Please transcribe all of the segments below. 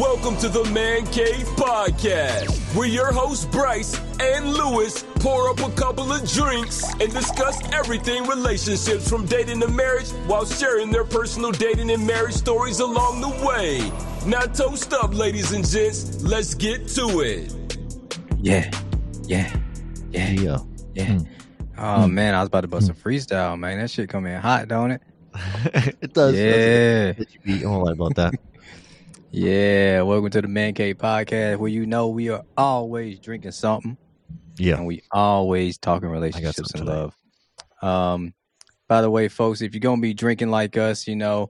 Welcome to the Man Cave Podcast, where your hosts Bryce and Lewis pour up a couple of drinks and discuss everything relationships from dating to marriage while sharing their personal dating and marriage stories along the way. Now, toast up, ladies and gents. Let's get to it. Yeah, yeah, yeah, Yeah. yeah. Oh hmm. man, I was about to bust a hmm. freestyle, man. That shit come in hot, don't it? it does. Yeah. doesn't it? You don't lie about that. Yeah. Welcome to the Man Cave Podcast, where you know we are always drinking something Yeah. and we always talking relationships and love. Um, by the way, folks, if you're gonna be drinking like us, you know,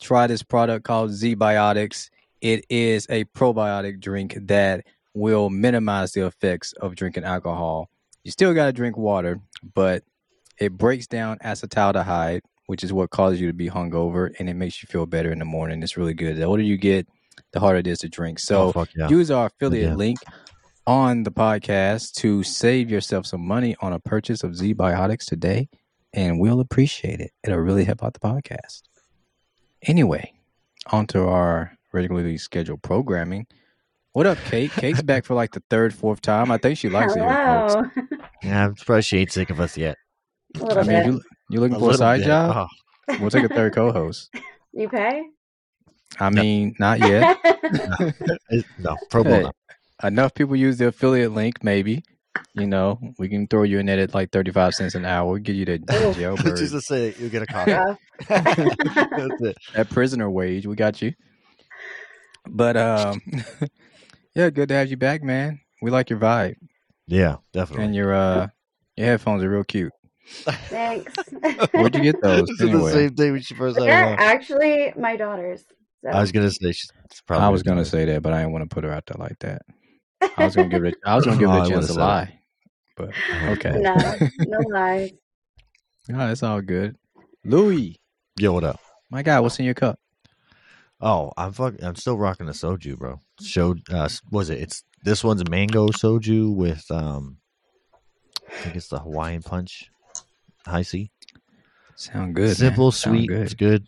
try this product called ZBiotics. It is a probiotic drink that will minimize the effects of drinking alcohol. You still gotta drink water, but it breaks down acetaldehyde, which is what causes you to be hungover, and it makes you feel better in the morning. It's really good. The older you get, the harder it is to drink. So oh, yeah. use our affiliate Yeah. link on the podcast to save yourself some money on a purchase of ZBiotics today, and we'll appreciate it. It'll really help out the podcast. Anyway, on to our regularly scheduled programming. What up, Kate? Kate's back for like the third, fourth time. I think she likes it. here, yeah, I'm surprised she ain't sick of us yet. A little I mean, bit. you you looking A for a side bit. job? Oh, We'll take a third co-host. You pay? I mean, not yet. it- no, pro Hey, bono. enough people use the affiliate link, maybe. You know, we can throw you in it at like thirty-five cents an hour. Get you the jailbird. Just to say, you get a coffee. Rough. That's it. that prisoner wage. We got you. But um yeah, good to have you back, man. We like your vibe. Yeah, definitely. And your uh your headphones are real cute. Thanks. Where'd you get those? This is the same thing when she first had They're actually my daughters. So. I was gonna say she's probably. I was gonna say that, but I didn't want to put her out there like that. I was gonna give it I was gonna give Oh, it I a chance would've to lie. But okay. no, no lies. No, it's all good. Louis, Yo, what up? my God, what's in your cup? Oh, I'm fuck. I'm still rocking the soju, bro. Show. Uh, was it? It's this one's mango soju with um. I think it's the Hawaiian Punch. Hi-C. Sound good. Simple, Sound sweet. good. It's good.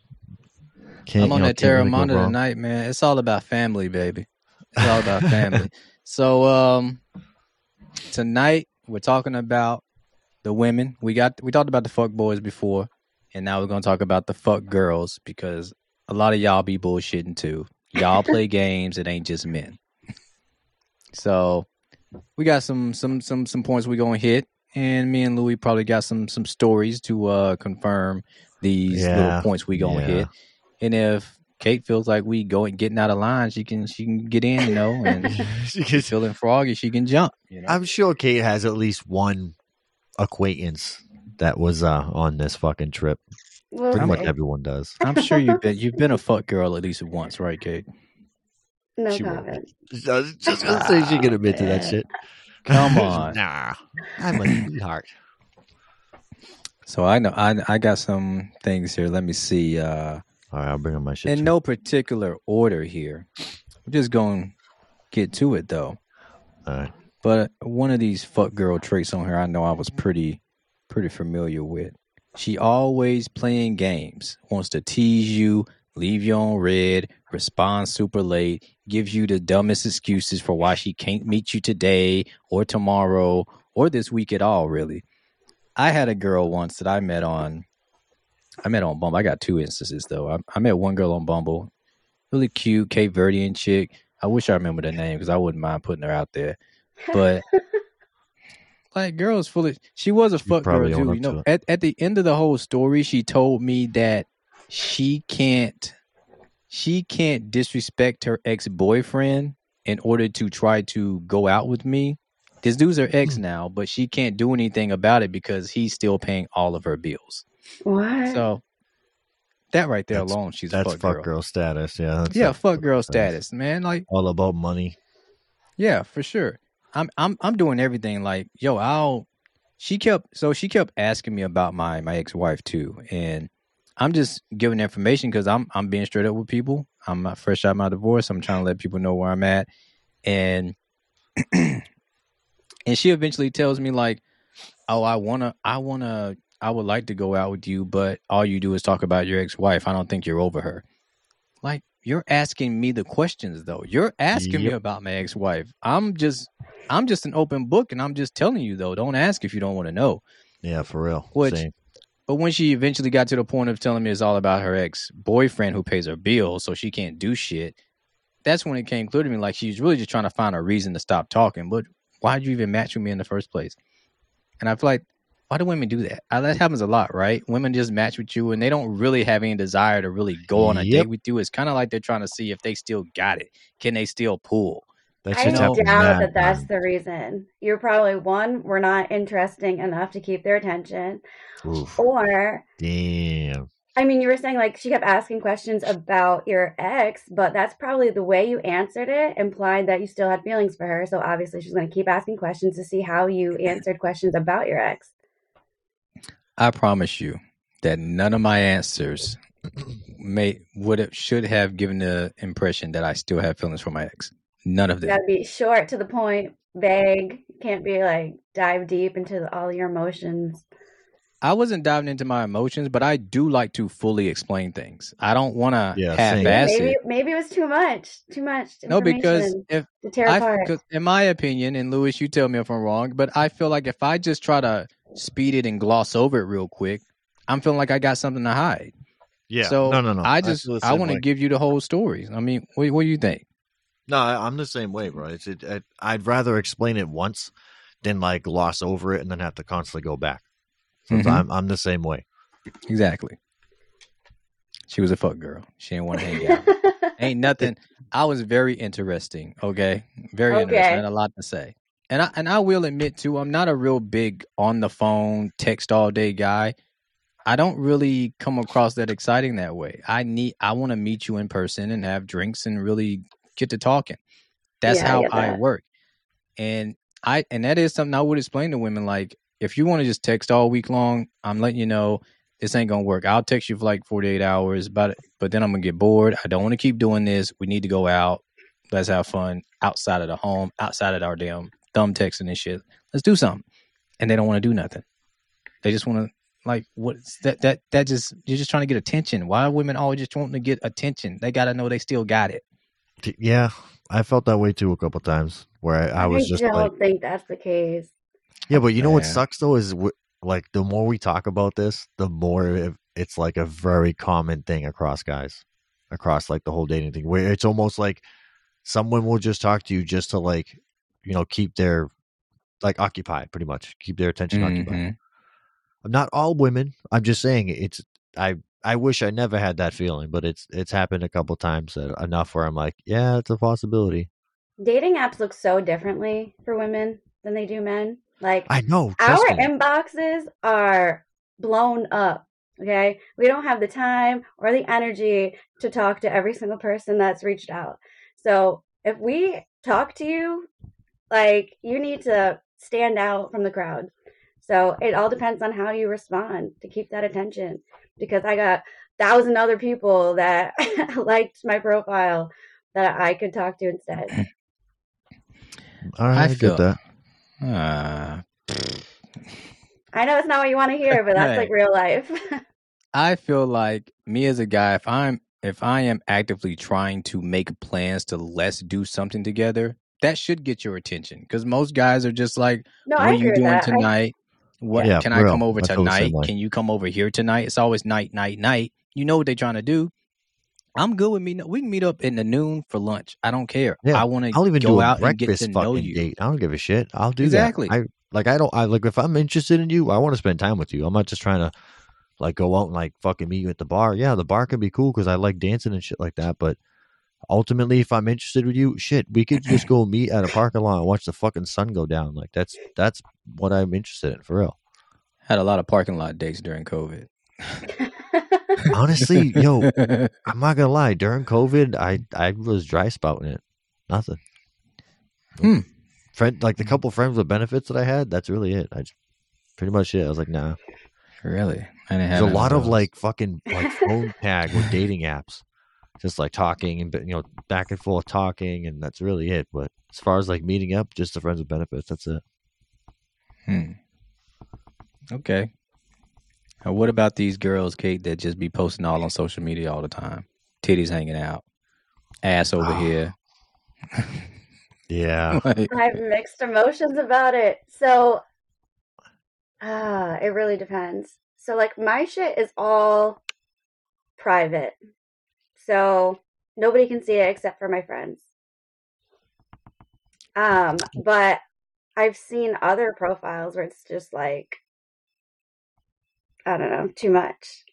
Can't, I'm on you know, that really Teremana wrong. tonight, man. It's all about family, baby. It's all about family. so um tonight we're talking about the women. We got we talked about the fuck boys before, and now we're gonna talk about the fuck girls because a lot of y'all be bullshitting too. Y'all play games, it ain't just men. So we got some some some some points we gonna hit, and me and Louis probably got some some stories to uh confirm these little points we gonna yeah. hit. And if Kate feels like we going getting out of line, she can she can get in, you know, and She gets- feeling froggy, she can jump. You know? I'm sure Kate has at least one acquaintance that was uh, on this fucking trip. We'll Pretty much everyone does. I'm sure you've been you've been a fuck girl at least once, right, Kate? No She will. comment. I was just gonna say she can admit to that shit. Come on. nah, I'm a sweetheart. So I know I I got some things here. Let me see. Uh All right, I'll bring on my shit. in too. no particular order here. We're just gonna get to it though. All right. But one of these fuck girl traits on her, I know I was pretty, pretty familiar with. She always playing games, wants to tease you, leave you on red, respond super late, gives you the dumbest excuses for why she can't meet you today or tomorrow or this week at all. Really, I had a girl once that I met on, I met on Bumble. I got two instances though. I, I met one girl on Bumble, really cute, Cape Verdean chick. I wish I remember the name because I wouldn't mind putting her out there but like girls fully she was a fuck girl too you know it. at, at the end of the whole story she told me that she can't she can't disrespect her ex-boyfriend in order to try to go out with me this dude's her ex Hmm. now but she can't do anything about it because he's still paying all of her bills What? so that right there That's- alone she's That's a fuck, fuck girl. girl status. Yeah. That's yeah that's fuck girl status. status man like All about money. Yeah, for sure. I'm I'm I'm doing everything like, yo, I'll she kept so she kept asking me about my my ex-wife too and I'm just giving information cuz I'm I'm being straight up with people. I'm not fresh out of my divorce. I'm trying to let people know where I'm at and and she eventually tells me like, "Oh, I want to I want to I would like to go out with you, but all you do is talk about your ex-wife. I don't think you're over her." Like, you're asking me the questions though. You're asking me about my ex-wife. I'm just I'm just an open book and I'm just telling you though. Don't ask if you don't want to know. Yeah, for real. Which- Same. But when she eventually got to the point of telling me it's all about her ex-boyfriend who pays her bills so she can't do shit, that's when it came clear to me like she's really just trying to find a reason to stop talking. But why did you even match with me in the first place? And I feel like why do women do that? That happens a lot, right? Women just match with you and they don't really have any desire to really go on a Yep. date with you. It's kind of like they're trying to see if they still got it. Can they still pull? That I doubt that that's the reason. You're probably one, we're not interesting enough to keep their attention, Oof. or Damn. I mean, you were saying like she kept asking questions about your ex, but that's probably the way you answered it implied that you still had feelings for her. So obviously, she's going to keep asking questions to see how you answered questions about your ex. I promise you that none of my answers may would have should have given the impression that I still have feelings for my ex. None of that. got to be short to the point, vague. Can't be like dive deep into all your emotions. I wasn't diving into my emotions, but I do like to fully explain things. I don't want to Yeah, half-ass maybe it. maybe it was too much. Too much. No, because if to tear I, apart. cause in my opinion, and Lewis, you tell me if I'm wrong, but I feel like if I just try to speed it and gloss over it real quick, I'm feeling like I got something to hide. Yeah. so no, no, no. I just feel the I want to give you the whole story. I mean, what, what do you think? No, I, I'm the same way, bro. It's it, it, I'd rather explain it once than like gloss over it and then have to constantly go back. So Mhm. I'm I'm the same way. Exactly. She was a fuck girl. She didn't want to hang out. Ain't nothing. I was very interesting. Okay, very interesting. I had a lot to say, and I and I will admit too, I'm not a real big on the phone text all day guy. I don't really come across that exciting that way. I need. I want to meet you in person and have drinks and really get to talking. That's Yeah, how I that. work, and I and that is something I would explain to women. Like, if you want to just text all week long, I'm letting you know this ain't gonna work. I'll text you for like 48 hours, but but then I'm gonna get bored. I don't want to keep doing this. We need to go out. Let's have fun outside of the home, outside of our damn thumb texting and shit. Let's do something. And they don't want to do nothing. They just want to like what that that that just you're just trying to get attention. Why are women always just wanting to get attention? They got to know they still got it. T- Yeah, I felt that way too a couple times where I, I was just I don't like, think that's the case. yeah, but you know what sucks though is like the more we talk about this, the more it's like a very common thing across guys, across like the whole dating thing, where it's almost like someone will just talk to you just to like, you know, keep their like occupied, pretty much keep their attention occupied. Mhm. Not all women. I'm just saying it's. I I wish I never had that feeling, but it's it's happened a couple times uh, enough where I'm like, yeah, it's a possibility. Dating apps look so differently for women than they do men. Like I know. our me. inboxes are blown up. Okay. We don't have the time or the energy to talk to every single person that's reached out. So if we talk to you, like you need to stand out from the crowd. So it all depends on how you respond to keep that attention. Because I got thousand other people that liked my profile that I could talk to instead. All right, I I, feel- get that. Ah. I know it's not what you want to hear, but that's like real life. I feel like me as a guy, if I'm if I am actively trying to make plans to let's do something together, that should get your attention. Because most guys are just like, no, "What I are you doing that. I- tonight? What Yeah, can I come over I feel the same tonight? Can you come over here tonight?" It's always night, night, night. You know what they're trying to do. I'm good with me. We can meet up in the noon for lunch. I don't care. Yeah, I want to I'll even go do a out and get to know fucking you. date. I don't give a shit. I'll do Exactly. that. I like. I don't. I like. If I'm interested in you, I want to spend time with you. I'm not just trying to like go out and like fucking meet you at the bar. Yeah, the bar can be cool because I like dancing and shit like that. But ultimately, if I'm interested with you, shit, we could just go meet at a parking lot and watch the fucking sun go down. Like that's that's what I'm interested in for real. Had a lot of parking lot dates during COVID. Honestly, yo, I'm not gonna lie. During COVID, I I was dry spouting it. Nothing. Hmm. Friend, like the couple friends with benefits that I had, that's really it. I just, pretty much it. I was like, nah. really, I didn't have There's a lot of those. like fucking like phone tag with dating apps, just like talking and you know back and forth talking, and that's really it. But as far as like meeting up, just the friends with benefits. That's it. Hmm. Okay. Now, what about these girls, Kate, that just be posting all on social media all the time? Titties hanging out. ass over Oh. here. Yeah. Like, I have mixed emotions about it. So, ah, it really depends. So, like, my shit is all private. So, nobody can see it except for my friends. Um, but I've seen other profiles where it's just like, I don't know, too much.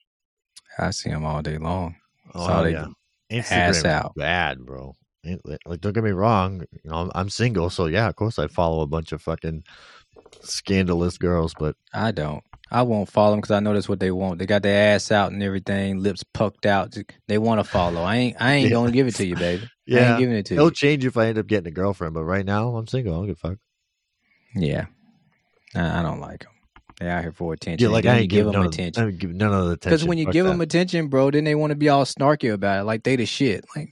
I see them all day long. Oh, Saw they yeah. ass Instagram's out. bad, bro. It- like, don't get me wrong. You know, I'm, I'm single, so yeah, of course I follow a bunch of fucking scandalous girls, but I don't. I won't follow them because I know that's what they want. They got their ass out and everything, lips pucked out. They want to follow. I ain't. I ain't Yeah. gonna give it to you, baby. Yeah, I ain't giving it to it'll you. change if I end up getting a girlfriend. But right now, I'm single. I don't give a fuck. Yeah, I, I don't like them. They out here for attention. Yeah, like I ain't give giving them attention. I ain't giving none of the attention. Because when you Fuck give that. them attention, bro, then they want to be all snarky about it, like they the shit. Like,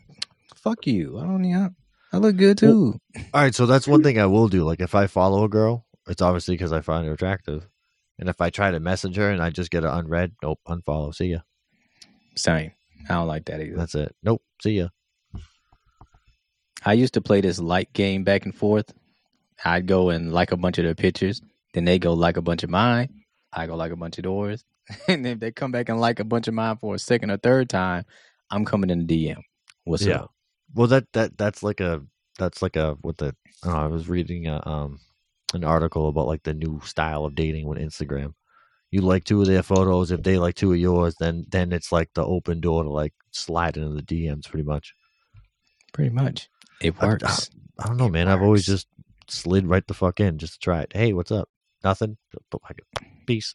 fuck you. I don't need. I, I look good Well, too. All right, so that's one thing I will do. Like if I follow a girl, it's obviously because I find her attractive. And if I try to message her and I just get her unread, nope, unfollow. See ya. Same. I don't like that either. That's it. Nope. See ya. I used to play this like game back and forth. I'd go and like a bunch of their pictures, then they go like a bunch of mine. I go like a bunch of doors, and then if they come back and like a bunch of mine for a second or third time, I'm coming in the DM. What's Yeah. up? Well, that that that's like a that's like a what the I know. I was reading a, um an article about like the new style of dating with Instagram. You like two of their photos. If they like two of yours, then then it's like the open door to like slide into the DMs, pretty much. Pretty much, it I- I- works. I don't know, It man. I've always just slid right the fuck in just to try it. Hey, what's up? Nothing. But like, peace.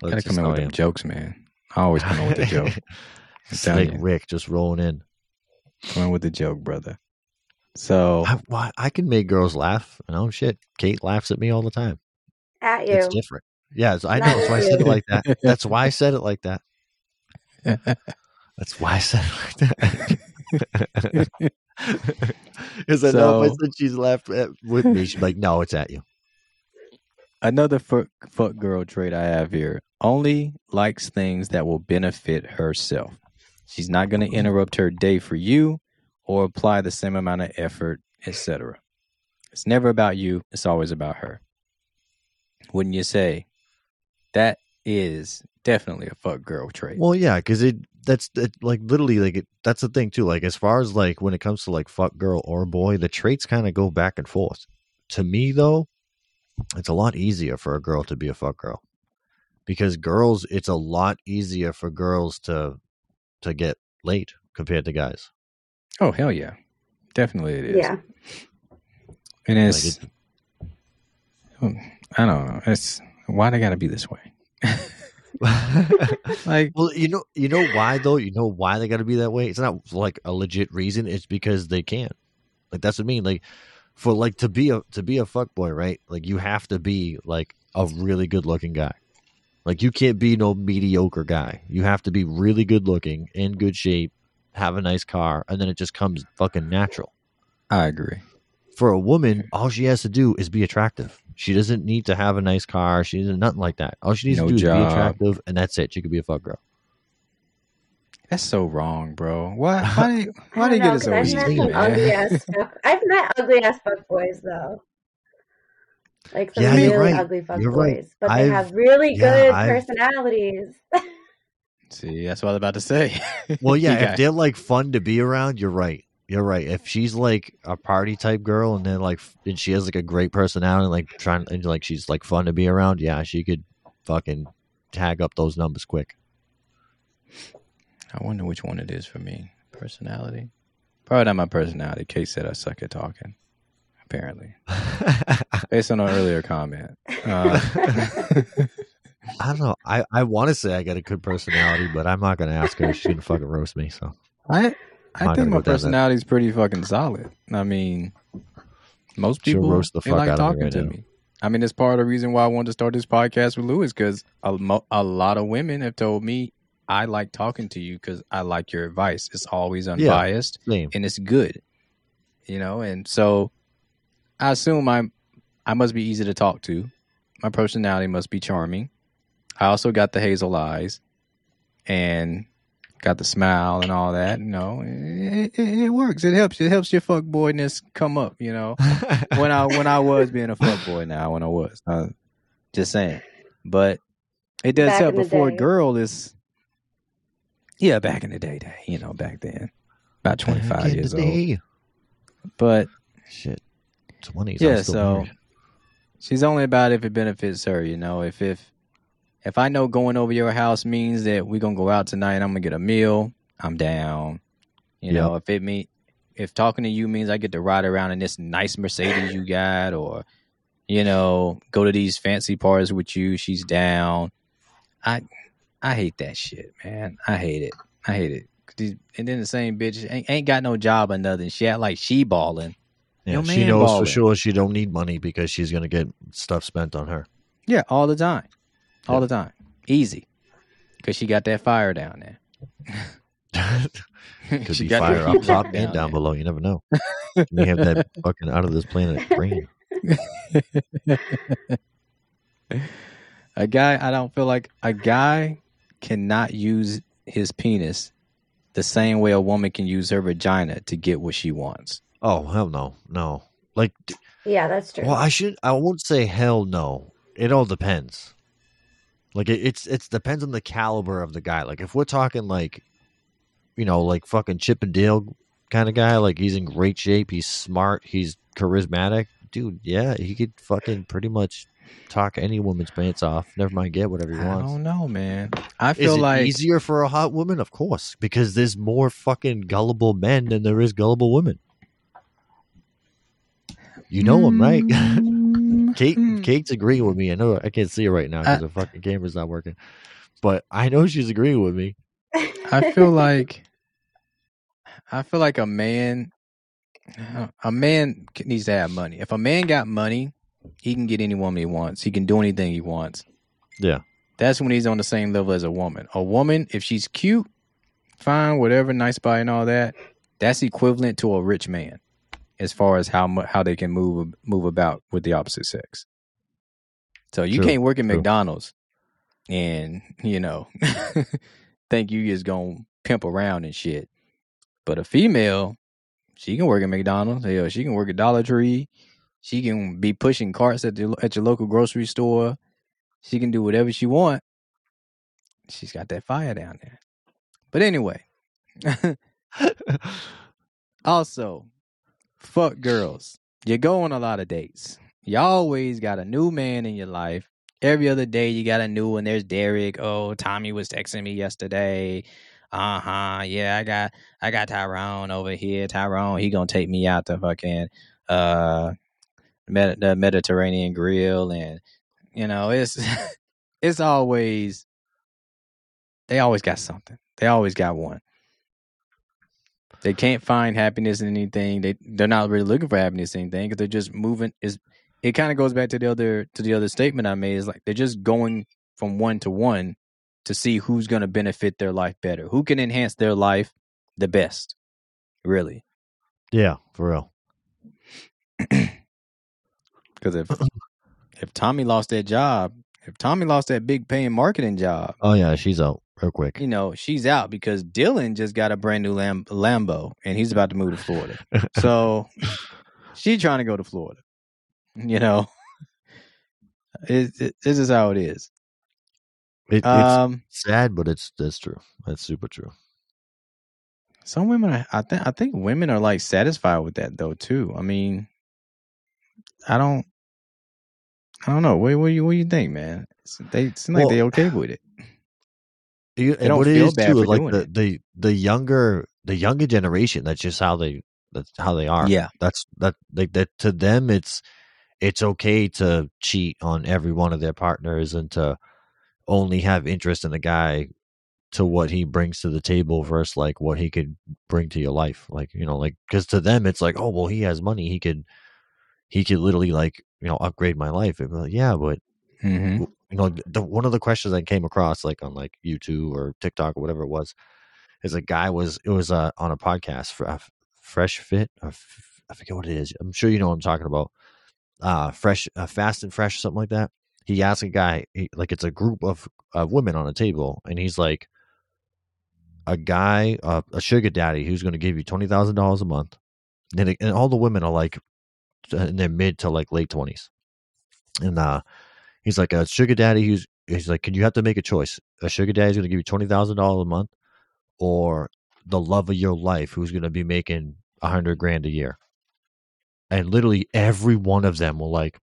That's Gotta come in with I them jokes, man. I always come in with the joke. I'm Snake. Rick just rolling in. Come in with the joke, brother. So I, why, I can make girls laugh. And oh shit, Kate laughs at me all the time. At you. It's different. Yeah, so I know. Not That's why I said it like that. That's why I said it like that. That's why I said it like that. Because I know if I said she's laughed at, with me, she'd like, "No, it's at you." Another fuck, fuck girl trait I have here only likes things that will benefit herself. She's not going to mm-hmm. interrupt her day for you or apply the same amount of effort, etc. It's never about you, it's always about her. Wouldn't you say? That is definitely a fuck girl trait. Well, yeah, because it that's it, like literally like it, that's the thing too. Like as far as like when it comes to like fuck girl or boy, the traits kind of go back and forth. To me though, it's a lot easier for a girl to be a fuck girl because girls, it's a lot easier for girls to to get late compared to guys. Oh, hell yeah. Definitely it is. Yeah. And Like it's, oh, I don't know. It's, why they got to be this way? Like, Well, you know, you know why though. You know why they got to be that way. It's not like a legit reason. It's because they can't. Like that's what I mean. Like for like to be a to be a fuck boy, right? Like you have to be like a really good looking guy. Like you can't be no mediocre guy. You have to be really good looking, in good shape, have a nice car, and then it just comes fucking natural. I agree. For a woman, all she has to do is be attractive. She doesn't need to have a nice car. She doesn't nothing like that. All she needs No to do is be attractive, and that's it. She could be a fuck girl. That's so wrong, bro. Why? Why? They, I why don't they know, get it so 'cause I've easy? met ugly ass fuck. I've met ugly ass fuck boys though. Like some Yeah, you're really right. ugly fuck You're right. boys, but I've- they have really yeah, good I've- personalities. See, that's what I was about to say. Well, yeah, if they're like fun to be around, you're right. You're right. If she's like a party type girl and then like and she has like a great personality, like trying and like she's like fun to be around, yeah, she could fucking tag up those numbers quick. I wonder which one it is for me. Personality. Probably not my personality. Kate said I suck at talking. Apparently, based on an earlier comment. Uh, I don't know. I, I want to say I got a good personality, but I'm not gonna ask her. She's gonna fucking roast me. So I I think my go down that- personality is pretty fucking solid. I mean, most She'll people roast the fuck like out of me talking right to now. me. I mean, it's part of the reason why I wanted to start this podcast with Lewis because a, a lot of women have told me I like talking to you because I like your advice. It's always unbiased same. and it's good, you know. And so I assume I'm I must be easy to talk to. My personality must be charming. I also got the hazel eyes and got the smile and all that. You know, it, it, it works. It helps. It helps your fuck boyness come up. You know, when I when I was being a fuck boy, now when I was, uh, just saying. But it does Back help. in the Before a day. girl is, yeah, back in the day, day. You know, back then, about twenty Back five in years the old. day. But Shit, twenties. Yeah, so- she's only about if it benefits her. You know, if if if I know going over your house means that we're gonna go out tonight, and I'm gonna get a meal. I'm down. You Yep. know, if it mean if talking to you means I get to ride around in this nice Mercedes you got, or you know, go to these fancy parties with you, she's down. I I hate that shit, man. I hate it. I hate it. And then the same bitch ain't, ain't got no job or nothing. She act like she balling. yeah, she knows balling. for sure she don't need money because she's gonna get stuff spent on her. Yeah, all the time. All Yeah. the time. Easy. Because she got that fire down there. Could She be got fire up top down and down there. below. You never know. You have that fucking out of this planet brain. a guy, I don't feel like a guy cannot use his penis the same way a woman can use her vagina to get what she wants. Oh hell no, no. Like, Yeah, that's true. well, I should. I won't say hell no. It all depends. Like it, it's it's depends on the caliber of the guy. Like if we're talking like, you know, like fucking Chippendale kind of guy. Like he's in great shape. He's smart. He's charismatic, dude. Yeah, he could fucking pretty much talk any woman's pants off. Never mind, get whatever he wants. I don't know, man. I Is feel it like easier for a hot woman? Of course, because there's more fucking gullible men than there is gullible women. You know him, right? Kate. Mm-hmm. Kate's agreeing with me. I know I can't see her right now because I- uh the fucking camera's not working, but I know she's agreeing with me. I feel like I feel like a man a man needs to have money. If a man got money, he can get any woman he wants. He can do anything he wants. Yeah, That's when he's on the same level as a woman. A woman, if she's cute, fine, whatever, nice body and all that, that's equivalent to a rich man as far as how how they can move move about with the opposite sex. So you True, can't work at true. McDonald's and, you know, think you just going to pimp around and shit. But a female, she can work at McDonald's. Hell, she can work at Dollar Tree. She can be pushing carts at the at your local grocery store. She can do whatever she want. She's got that fire down there. But anyway, also, fuck girls. You go on a lot of dates. You always got a new man in your life. Every other day you got a new one. There's Derek. Oh, Tommy was texting me yesterday. Uh huh. Yeah, I got I got Tyrone over here. Tyrone, he gonna take me out to fucking uh Med- the Mediterranean grill, and you know it's it's always they always got something. They always got one. They can't find happiness in anything. They they're not really looking for happiness in anything because they're just moving. Is it kind of goes back to the other to the other statement I made? Is like they're just going from one to one to see who's going to benefit their life better, who can enhance their life the best. Really, yeah, for real. because if if Tommy lost that job, if Tommy lost that big paying marketing job, Oh yeah, she's out real quick. you know, she's out because Dylan just got a brand new Lam- Lambo and he's about to move to Florida. So she trying to go to Florida. You know, it, it, this is how it is. It, it's Um, sad, but it's that's true. That's super true. some women, are, I think, I think women are like satisfied with that though too. I mean, I don't, I don't know. What, what do you, what do you think, man? They seem like Well, they okay with it. You, They don't what feel is bad too, for like doing the, it. the the younger the younger generation. That's just how they that's how they are. Yeah, that's that like that to them. It's it's okay to cheat on every one of their partners and to only have interest in the guy to what he brings to the table versus like what he could bring to your life. Like you know, like because to them it's like, oh well, he has money. He could he could literally like you know upgrade my life. Like, yeah, but hmm you know the one of the questions I came across like on like YouTube or TikTok or whatever it was is a guy was it was uh, on a podcast for uh, Fresh Fit or f- I forget what it is. I'm sure you know what I'm talking about. Uh fresh uh, fast and fresh something like that. He asked a guy he, like it's a group of of women on a table and he's like a guy, uh, a sugar daddy, who's going to give you twenty thousand dollars a month. And, and all the women are like in their mid to like late twenties, and uh, he's like a sugar daddy. Who's he's like, can you have to make a choice? A sugar daddy's going to give you twenty thousand dollars a month, or the love of your life, who's going to be making a hundred grand a year. And literally every one of them will like,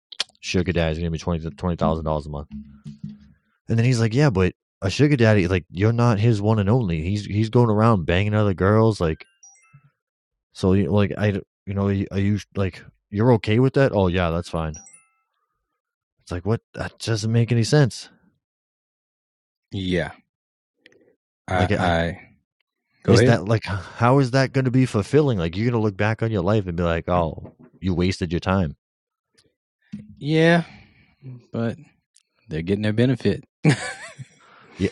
sugar daddy's going to be twenty twenty thousand dollars a month. And then he's like, yeah, but a sugar daddy, like you're not his one and only. He's he's going around banging other girls, like. So like I you know are you like you're okay with that? Oh yeah, that's fine. It's like what that doesn't make any sense. Yeah. I, Like, I- I go is ahead. that like how is that going to be fulfilling? Like you're going to look back on your life and be like, oh, you wasted your time. yeah, but they're getting their benefit. Yeah,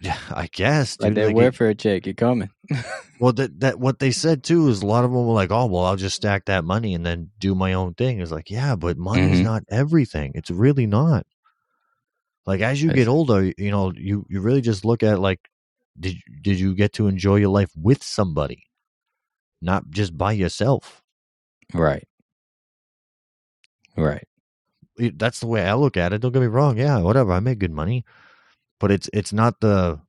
yeah, I guess. like dude, that like, it- welfare check, it coming. well, that that what they said too is a lot of them were like, oh, well, I'll just stack that money and then do my own thing. It's like, yeah, but money's Mhm. not everything. It's really not. Like as you get older, you know, you you really just look at like, did did you get to enjoy your life with somebody, not just by yourself? right. Right. that's the way I look at it. Don't get me wrong. Yeah, whatever. I make good money, but it's it's not the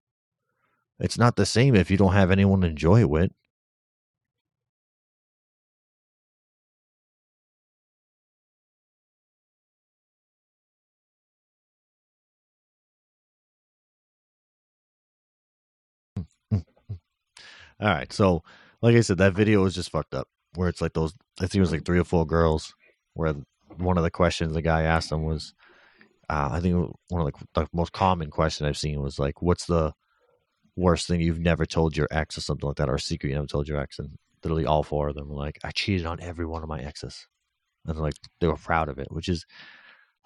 it's not the same if you don't have anyone to enjoy it with. All right, so like I said, that video was just fucked up. Where it's like those, I think it was like three or four girls. Where one of the questions the guy asked them was, uh, I think one of the, the most common question I've seen was like, "What's the worst thing you've never told your ex or something like that, or a secret you never told your ex?" And literally all four of them were like, "I cheated on every one of my exes," and like they were proud of it, which is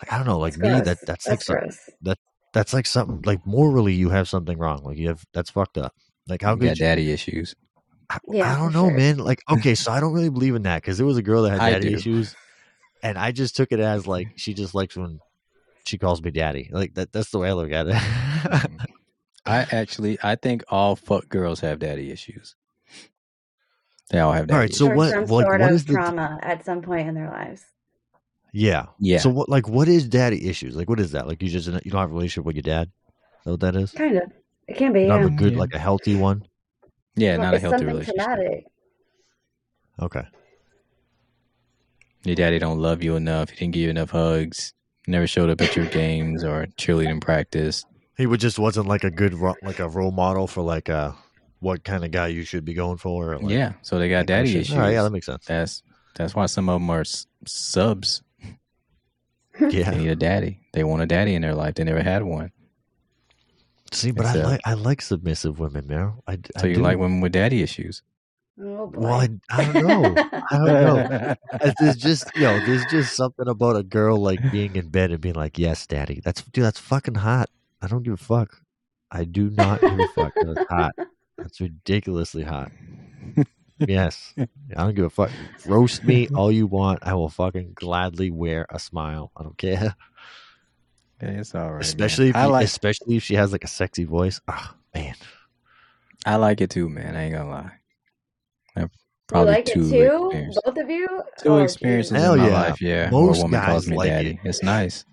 like I don't know, like That's me gross. that that's, like That's some, gross. that's like something like morally you have something wrong, like you have that's fucked up. Like how You could you, daddy issues. I, Yeah, I don't know, sure. man. Like, okay, so I don't really believe in that because there was a girl that had daddy issues, and I just took it as mm-hmm. like she just likes when she calls me daddy. Like that. That's the way I look at it. Mm-hmm. I actually, I think all fuck girls have daddy issues. They all have All daddy right, so issues. or what- some like, sort what of is the- trauma at some point in their lives. yeah. Yeah. So what? Like, what is daddy issues? Like, what is that? Like, you just you don't have a relationship with your dad. Is what that is? Kind of. It can be. Don't Yeah. a good, Yeah. like a healthy one. yeah, Well, not a healthy something relationship. traumatic. Okay. Your daddy don't love you enough. He didn't give you enough hugs. Never showed up at your games or cheerleading practice. He would just wasn't like a good ro- like a role model for like uh what kind of guy you should be going for. or, Like, yeah, so they got that kind of daddy issues. Right, yeah, that makes sense. That's that's why some of them are s- subs. Yeah. They need a daddy. They want a daddy in their life. They never had one. See, but I like I like submissive women, man. I, I So you do. like women with daddy issues. Oh boy. Well, I, I don't know. I don't know. There's just you know, there's just something about a girl like being in bed and being like, "Yes, daddy." That's dude. That's fucking hot. I don't give a fuck. I do not give a fuck. That's hot. That's ridiculously hot. Yes, I don't give a fuck. Roast me all you want. I will fucking gladly wear a smile. I don't care. Yeah, it's all right. man. especially if I like especially if she has like a sexy voice. Oh man, I like it too, man. I ain't gonna lie. I've you like two it too? experiences. Both of you? Two Oh, experiences geez. Hell in my yeah. life, yeah. Most where a woman calls me like daddy. it. It's nice.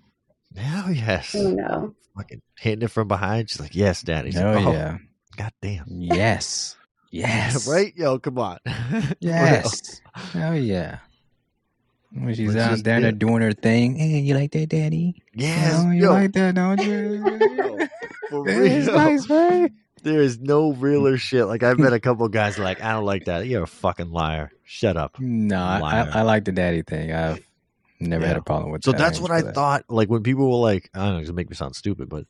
hell yes. Oh no. Fucking hitting it from behind. She's like, "Yes, daddy." She's Oh like, yeah. God damn. Yes. Yes. right? Yo, come on. Yes. Oh yeah. When she's Let's out just down there get- doing her thing. Hey, you like that, daddy? Yes. Oh, you yo, like that, don't you? yo, for it's nice, right? There is no realer shit. Like I've met a couple guys like, I don't like that. You're a fucking liar. Shut up. No, I, I, I like the daddy thing. I've never had a problem with So that. that's what I that. thought. Like when people were like, I don't know, to make me sound stupid, but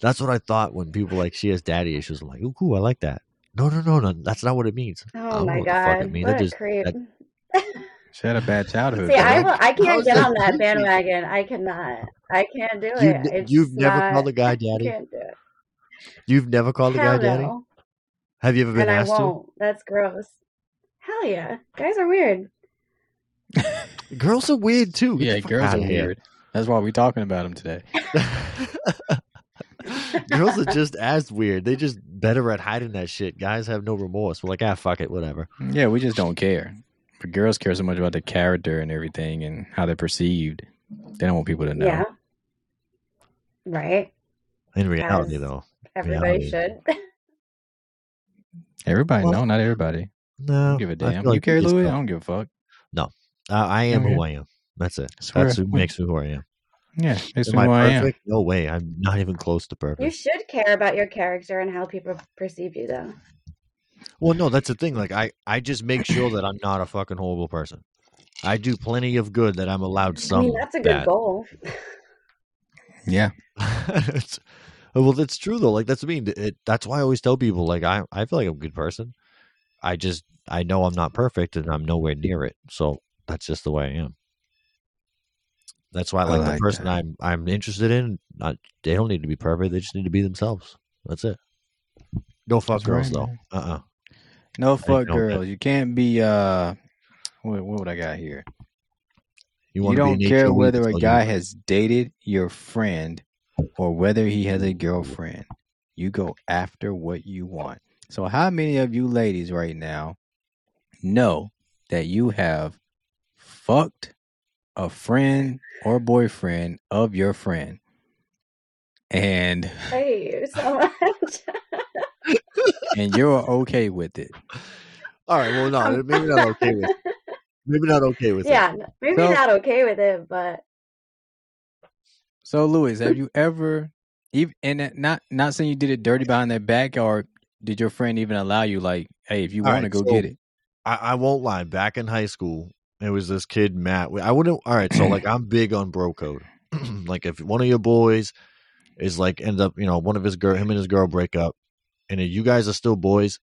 that's what I thought when people like she has daddy issues. I'm like, oh, cool, I like that. No, no, no, no. That's not what it means. Oh I Oh my what it god. means. What I a just- creep. that- She had a bad childhood. See, I, will, I can't How's get that on that bandwagon. I cannot. I can't do You it. It's you've never not- called a guy I daddy? can't do it. You've never called a guy Hell daddy? Have you ever been And I asked to? won't. That's gross. Hell yeah. Guys are weird. Girls are weird too. Get yeah, girls are outta here. weird. That's why we're talking about them today. Girls are just as weird. They just better at hiding that shit. Guys have no remorse. We're like, ah, fuck it, whatever. Yeah, we just don't care. But girls care so much about the character and everything and how they're perceived. They don't want people to know. Yeah. Right. In reality, Yes. though, Everybody Reality. should. Everybody, Well- no, not everybody. I no, don't give a damn. feel You like carry Louis? not. I don't give a fuck. No, uh, I am Okay. who I am. That's it. Swear. That's who makes me who I am. Yeah, makes Am me I who I am. No way. I'm not even close to perfect. You should care about your character and how people perceive you, though. Well, no, that's the thing. Like, I, I just make sure that I'm not a fucking horrible person. I do plenty of good that I'm allowed I some. mean, that's a good bad. goal. Yeah. It's- well, that's true though. Like that's what I mean. It, that's why I always tell people like I I feel like I'm a good person. I just I know I'm not perfect and I'm nowhere near it. So that's just the way I am. That's why I like, the like person that. I'm I'm interested in, not they don't need to be perfect. They just need to be themselves. That's it. No fuck That's girls right, though. Uh uh No fuck girls. You can't be uh what, what would I got here? You, wanna don't care whether a you guy has dated your friend or whether he has a girlfriend. You go after what you want. So how many of you ladies right now know that you have fucked a friend or boyfriend of your friend? And I hate you so much. and you're okay with it. All right. Well, no, um, maybe not okay with. Maybe not okay with it. yeah, maybe So- not okay with it, but So, Louis, have you ever, even and that- not not saying you did it dirty behind their back, or did your friend even allow you, like, hey, if you want to go so- get it? I, I won't lie. Back in high school, it was this kid Matt. I wouldn't. All right, so like I'm big on bro code. like if one of your boys is like end up, you know, one of his girl, him and his girl break up, and you guys are still boys,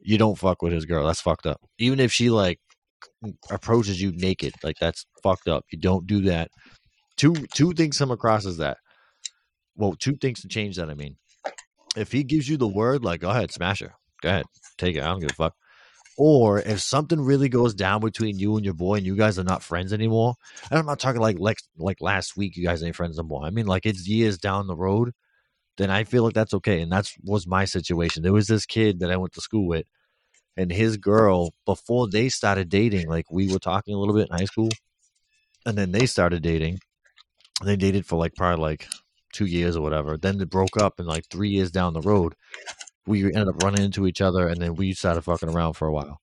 you don't fuck with his girl. That's fucked up. Even if she like approaches you naked, like that's fucked up. You don't do that. Two two things come across as that. Well, two things to change that. I mean, if he gives you the word, like go ahead, smash her. Go ahead, take it. I don't give a fuck or if something really goes down between you and your boy and you guys are not friends anymore and i'm not talking like like, like last week you guys ain't friends no more i mean like it's years down the road then i feel like that's okay and that's was my situation there was this kid that i went to school with and his girl before they started dating like we were talking a little bit in high school and then they started dating they dated for like probably like two years or whatever. Then they broke up and like three years down the road we ended up running into each other and then we started fucking around for a while.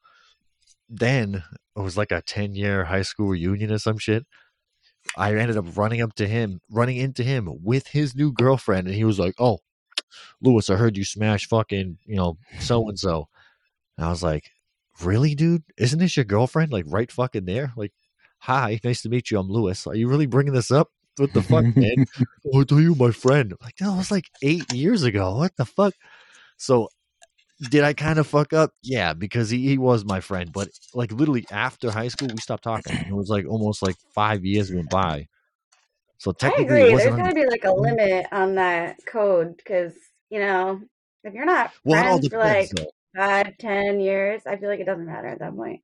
Then it was like a 10 year high school reunion or some shit. I ended up running up to him running into him with his new girlfriend and he was like oh lewis i heard you smash fucking you know so and so i was like really dude? Isn't this your girlfriend like right fucking there? Like hi nice to meet you i'm lewis. Are you really bringing this up what the fuck man oh, i thought you my friend I'm like that was like eight years ago what the fuck so did I kind of fuck up? Yeah, because he, he was my friend. But like literally after high school, we stopped talking. It was like almost like five years went by. So I technically, agree. it There's wasn't. got to be like a mm-hmm. limit on that code because you know if you're not well, it all friends for like depends. five, ten years, I feel like it doesn't matter at that point.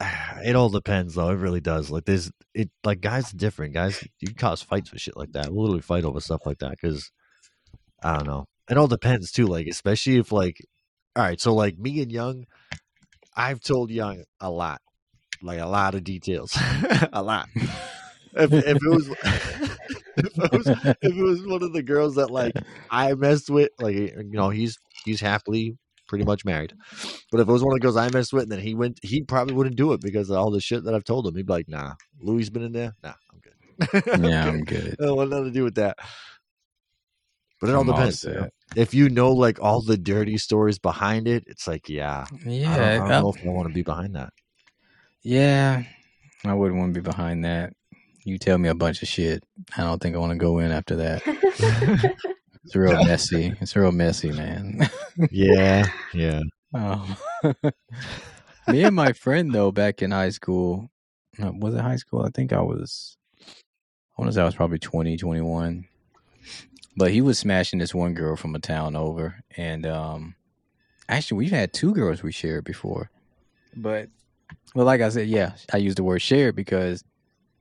It all depends, though. It really does. Like there's it. Like guys, are different guys. You can cause fights for shit like that. We'll literally fight over stuff like that because I don't know. It all depends too. Like especially if like, all right. So like me and Young, I've told Young a lot, like a lot of details, a lot. If, if it was, if it was, if it was one of the girls that like I messed with, like you know, he's he's happily pretty much married. But if it was one of the girls I messed with, and then he went, he probably wouldn't do it because of all the shit that I've told him. He'd be like, "Nah, Louis been in there. Nah, I'm good. I'm yeah, good. I'm good. I don't want nothing to do with that." But it all I'm all depends. you know? If you know like all the dirty stories behind it, it's like, yeah, I don't, I don't I- know if I want to be behind that. yeah, I wouldn't want to be behind that. You tell me a bunch of shit. I don't think I want to go in after that. It's real messy. It's real messy, man. yeah, yeah. Oh. Me and my friend though, back in high school, was it high school? I think I was. I want to say I was probably 20, 21. But he was smashing this one girl from a town over, and um, actually we've had two girls we shared before. But well, like I said, yeah, I use the word shared because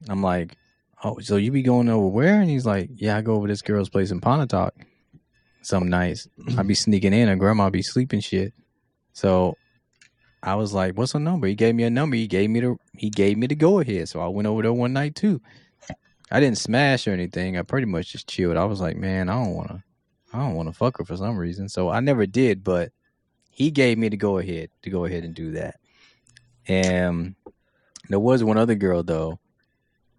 I'm like, oh, so you be going over where? And he's like, yeah, I go over this girl's place in Pontotoc. Some nights. I'd be sneaking in and grandma would be sleeping shit. So I was like, "What's her number?" He gave me a number. He gave me the he gave me the go ahead. So I went over there one night too. I didn't smash or anything. I pretty much just chilled. I was like, "Man, I don't want to, I don't want to fuck her for some reason." So I never did, but he gave me the go ahead to go ahead and do that. And there was one other girl though.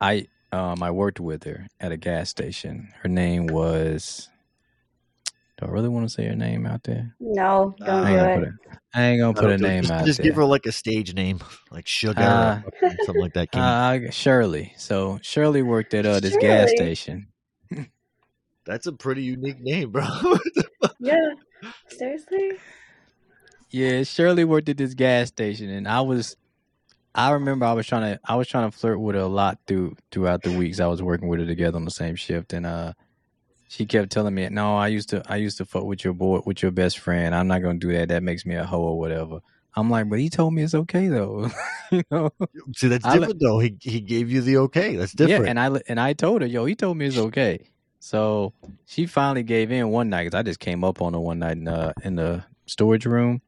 I um I worked with her at a gas station. Her name was. Do I really want to say her name out there? No, don't Uh, I do ain't gonna it. put it. I ain't gonna put a name just, out just there. give her like a stage name, like Sugar, Uh, or something like that. Uh, Shirley. So Shirley worked at uh, this gas station. That's a pretty unique name, bro. Yeah. Seriously? Yeah, Shirley worked at this gas station, and I was, I remember I was trying to, I was trying to flirt with her a lot through throughout the weeks I was working with her together on the same shift, and uh, she kept telling me, "No, I used to, I used to fuck with your boy, with your best friend. I'm not gonna do that. That makes me a hoe or whatever." I'm like, but he told me it's okay though, you know. See, that's I different though. He he gave you the okay. That's different. Yeah, and I and I told her, yo, he told me it's okay. So she finally gave in one night because I just came up on her one night in the in the storage room,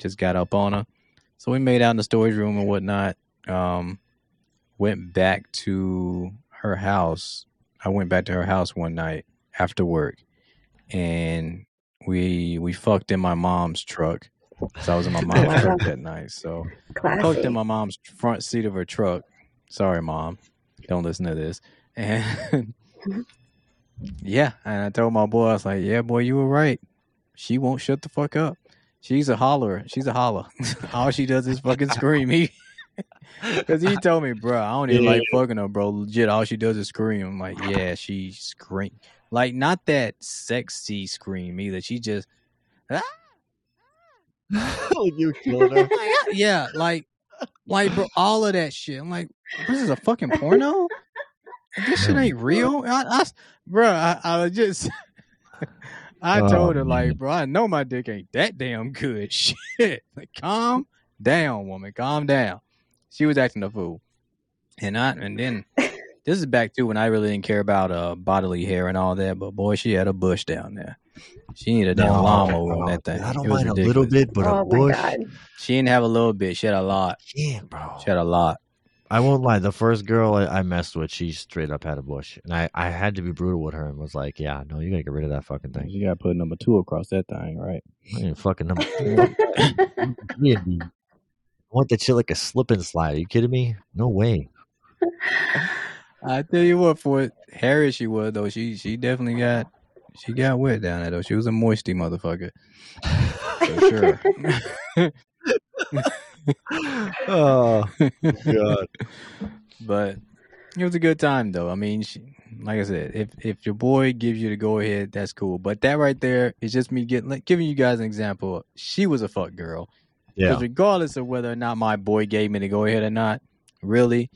just got up on her. So we made out in the storage room and whatnot. Um, went back to her house. I went back to her house one night after work, and we we fucked in my mom's truck. So I was in my mom's truck that night. So fucked in my mom's front seat of her truck. Sorry, mom. Don't listen to this. And yeah, and I told my boy, I was like, "Yeah, boy, you were right. She won't shut the fuck up. She's a hollerer. She's a holler. All she does is fucking scream." He, because he told me, bro, I don't even Yeah. like fucking her, bro. Legit, all she does is scream. I'm like, yeah, she scream, like not that sexy scream either. She just, ah, ah. like you killing her. yeah, like, like, bro, all of that shit. I'm like, this is a fucking porno. This shit ain't real. I, I bro, I, I was just, I Oh, told her like, bro, I know my dick ain't that damn good. Shit, like, calm down, woman, calm down. She was acting a fool, and I, and then this is back to when I really didn't care about uh bodily hair and all that. But boy, she had a bush down there. She needed a damn No, lawnmower on that thing. I don't It was a little bit, but oh a bush. god. She didn't have a little bit. She had a lot. Yeah, bro. She had a lot. I won't lie. The first girl I, I messed with, she straight up had a bush, and I, I had to be brutal with her and was like, "Yeah, no, you gotta get rid of that fucking thing. You got to put number two across that thing, right? I ain't fucking number three, dude. I want that shit like a slip and slide. Are you kidding me? No way. I tell you what, for it, hairy she was though. She she definitely got she got wet down there though. She was a moisty motherfucker for sure. oh god. but it was a good time though. I mean, she, like I said, if if your boy gives you the go ahead, that's cool. But that right there is just me getting like, giving you guys an example. She was a fuck girl. Yeah. Because regardless of whether or not my boy gave me the go ahead or not, really,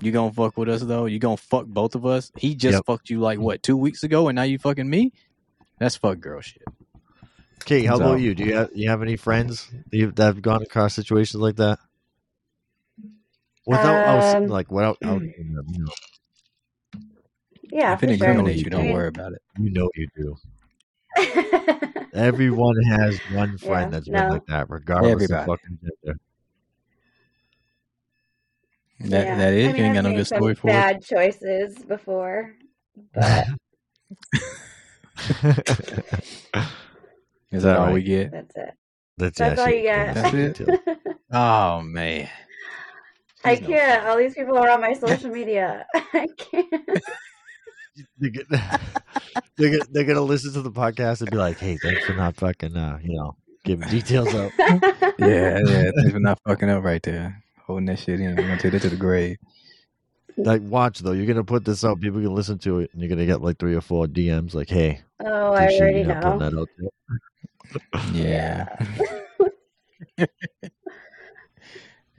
you gonna fuck with us though? You gonna fuck both of us? He just Yep. fucked you like what two weeks ago, and now you fucking me? That's fuck girl shit. Okay, how So- about you? Do you have you have any friends that you've- gone across situations like that? Without out, Um, like without out, you know, yeah, if it for sure. incriminates you, don't worry about it. you know you do. Everyone has one friend Yeah, that's no. been like that, regardless Everybody. of fucking gender. That Yeah. that is. I mean, you ain't I've got no made good some story for it. bad choices before, but Is that all we get? that's it. That's, That's all you get. That's it? Oh man. I She's no can't. fun. All these people are on my social media. I can't. They're gonna, they're, gonna, they're gonna listen to the podcast and be like, "Hey, thanks for not fucking, uh, you know, giving details up." Yeah, yeah. Thanks for not fucking up right there. Holding that shit in. I'm gonna take that to the grave. Like, watch though, you're gonna put this out. People can listen to it, and you're gonna get like three or four DMs, like, "Hey, oh, I already you know. that out. Yeah.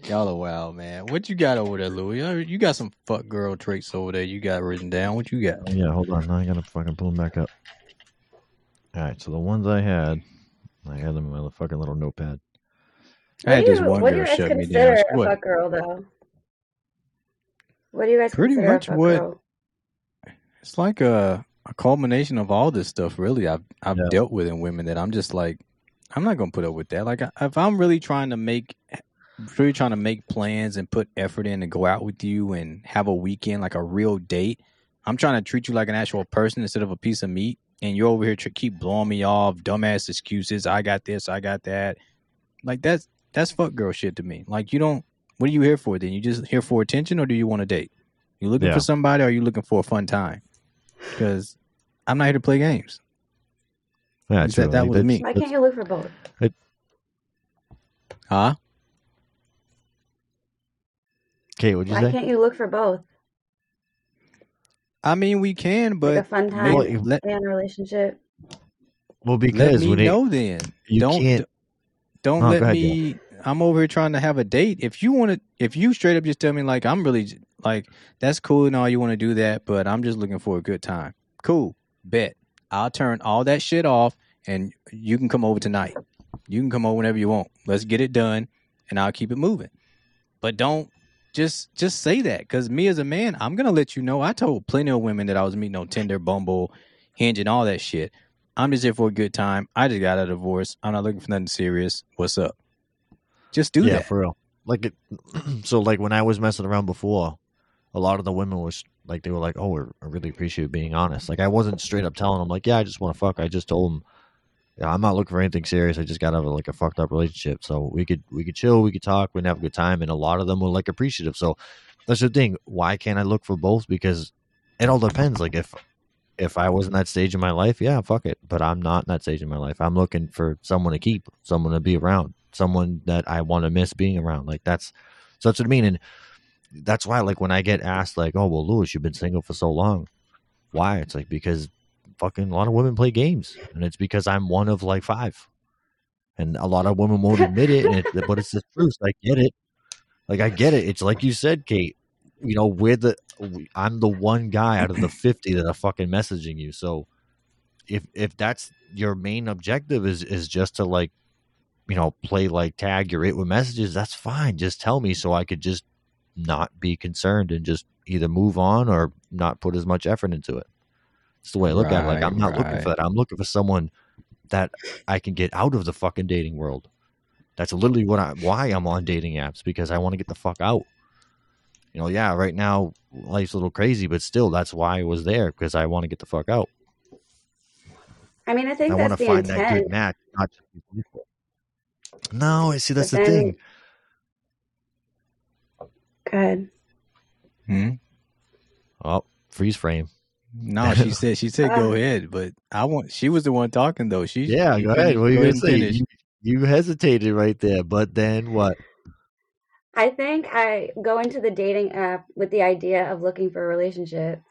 Y'all are wild, man. What you got over there, Lewis? You got some fuck girl traits over there. You got written down. What you got? Yeah, hold on. Now I gotta fucking pull them back up. All right, so the ones I had, I had them in my fucking little notepad. I had what do this you, one girl you guys shut me consider down. a What? girl, though? What do you guys Pretty much a what- girl? It's like a a culmination of all this stuff. Really, I've I've Yeah. dealt with in women that I'm just like, I'm not gonna put up with that. Like, I- if I'm really trying to make, really trying to make plans and put effort in to go out with you and have a weekend like a real date, I'm trying to treat you like an actual person instead of a piece of meat. And you're over here to keep blowing me off, dumbass excuses. I got this, I got that. Like that's that's fuck girl shit to me. Like you don't. What are you here for? Then you just here for attention, or do you want to date? You looking Yeah. for somebody, or are you looking for a fun time? Because I'm not here to play games. Yeah, You said that Like, was me. Why can't you look for both? Huh? Kate, what'd you Why say? can't you look for both? I mean, we can, like but a fun time Well, let, and a relationship. Well, let because me when it, know then. you don't can't. don't Oh, let go ahead, me. I'm over here trying to have a date. If you want to, if you straight up just tell me like I'm really like that's cool and all you want to do that, but I'm just looking for a good time. Cool, bet. I'll turn all that shit off, and you can come over tonight. You can come over whenever you want. Let's get it done, and I'll keep it moving. But don't just just say that because me as a man, I'm gonna let you know. I told plenty of women that I was meeting on Tinder, Bumble, Hinge, and all that shit. I'm just here for a good time. I just got a divorce. I'm not looking for nothing serious. What's up? Just do yeah, that. for real. Like it. so, like when I was messing around before, a lot of the women was like, they were like, "Oh, I really appreciate being honest." Like I wasn't straight up telling them, like, "Yeah, I just want to fuck." I just told them, yeah, "I'm not looking for anything serious. I just got out of like a fucked up relationship, so we could we could chill, we could talk, we would have a good time." And a lot of them were like appreciative. So that's the thing. Why can't I look for both? Because it all depends. Like if if I was in that stage in my life, yeah, fuck it. But I'm not in that stage in my life. I'm looking for someone to keep, someone to be around, someone that I want to miss being around. Like that's so that's what I mean. And that's why, like, when I get asked, like, "Oh, well, Lewis, you've been single for so long," why? It's like because fucking a lot of women play games, and it's because I'm one of like five, and a lot of women won't admit it. And it, but it's the truth. I get it. Like I get it. It's like you said, Kate. You know, we're the I'm the one guy out of the fifty that are fucking messaging you. So if if that's your main objective is is just to like you know play like tag you're it with messages, that's fine. Just tell me so I could just not be concerned and just either move on or not put as much effort into it. It's the way I look at it. Like I'm Right, not looking for that. I'm looking for someone that I can get out of the fucking dating world. That's literally what I why I'm on dating apps because I want to get the fuck out. You know, yeah, right now life's a little crazy, but still that's why I was there because I want to get the fuck out. I mean, I think I want that's to the find that good match, not just be faithful. No, I see that's But the then- thing. Good. Hmm? Oh, freeze frame. No, she said she said go ahead, but I want. She was the one talking though. She Yeah, go ahead. What are you gonna say? You, you hesitated right there, but then what? I think I go into the dating app with the idea of looking for a relationship.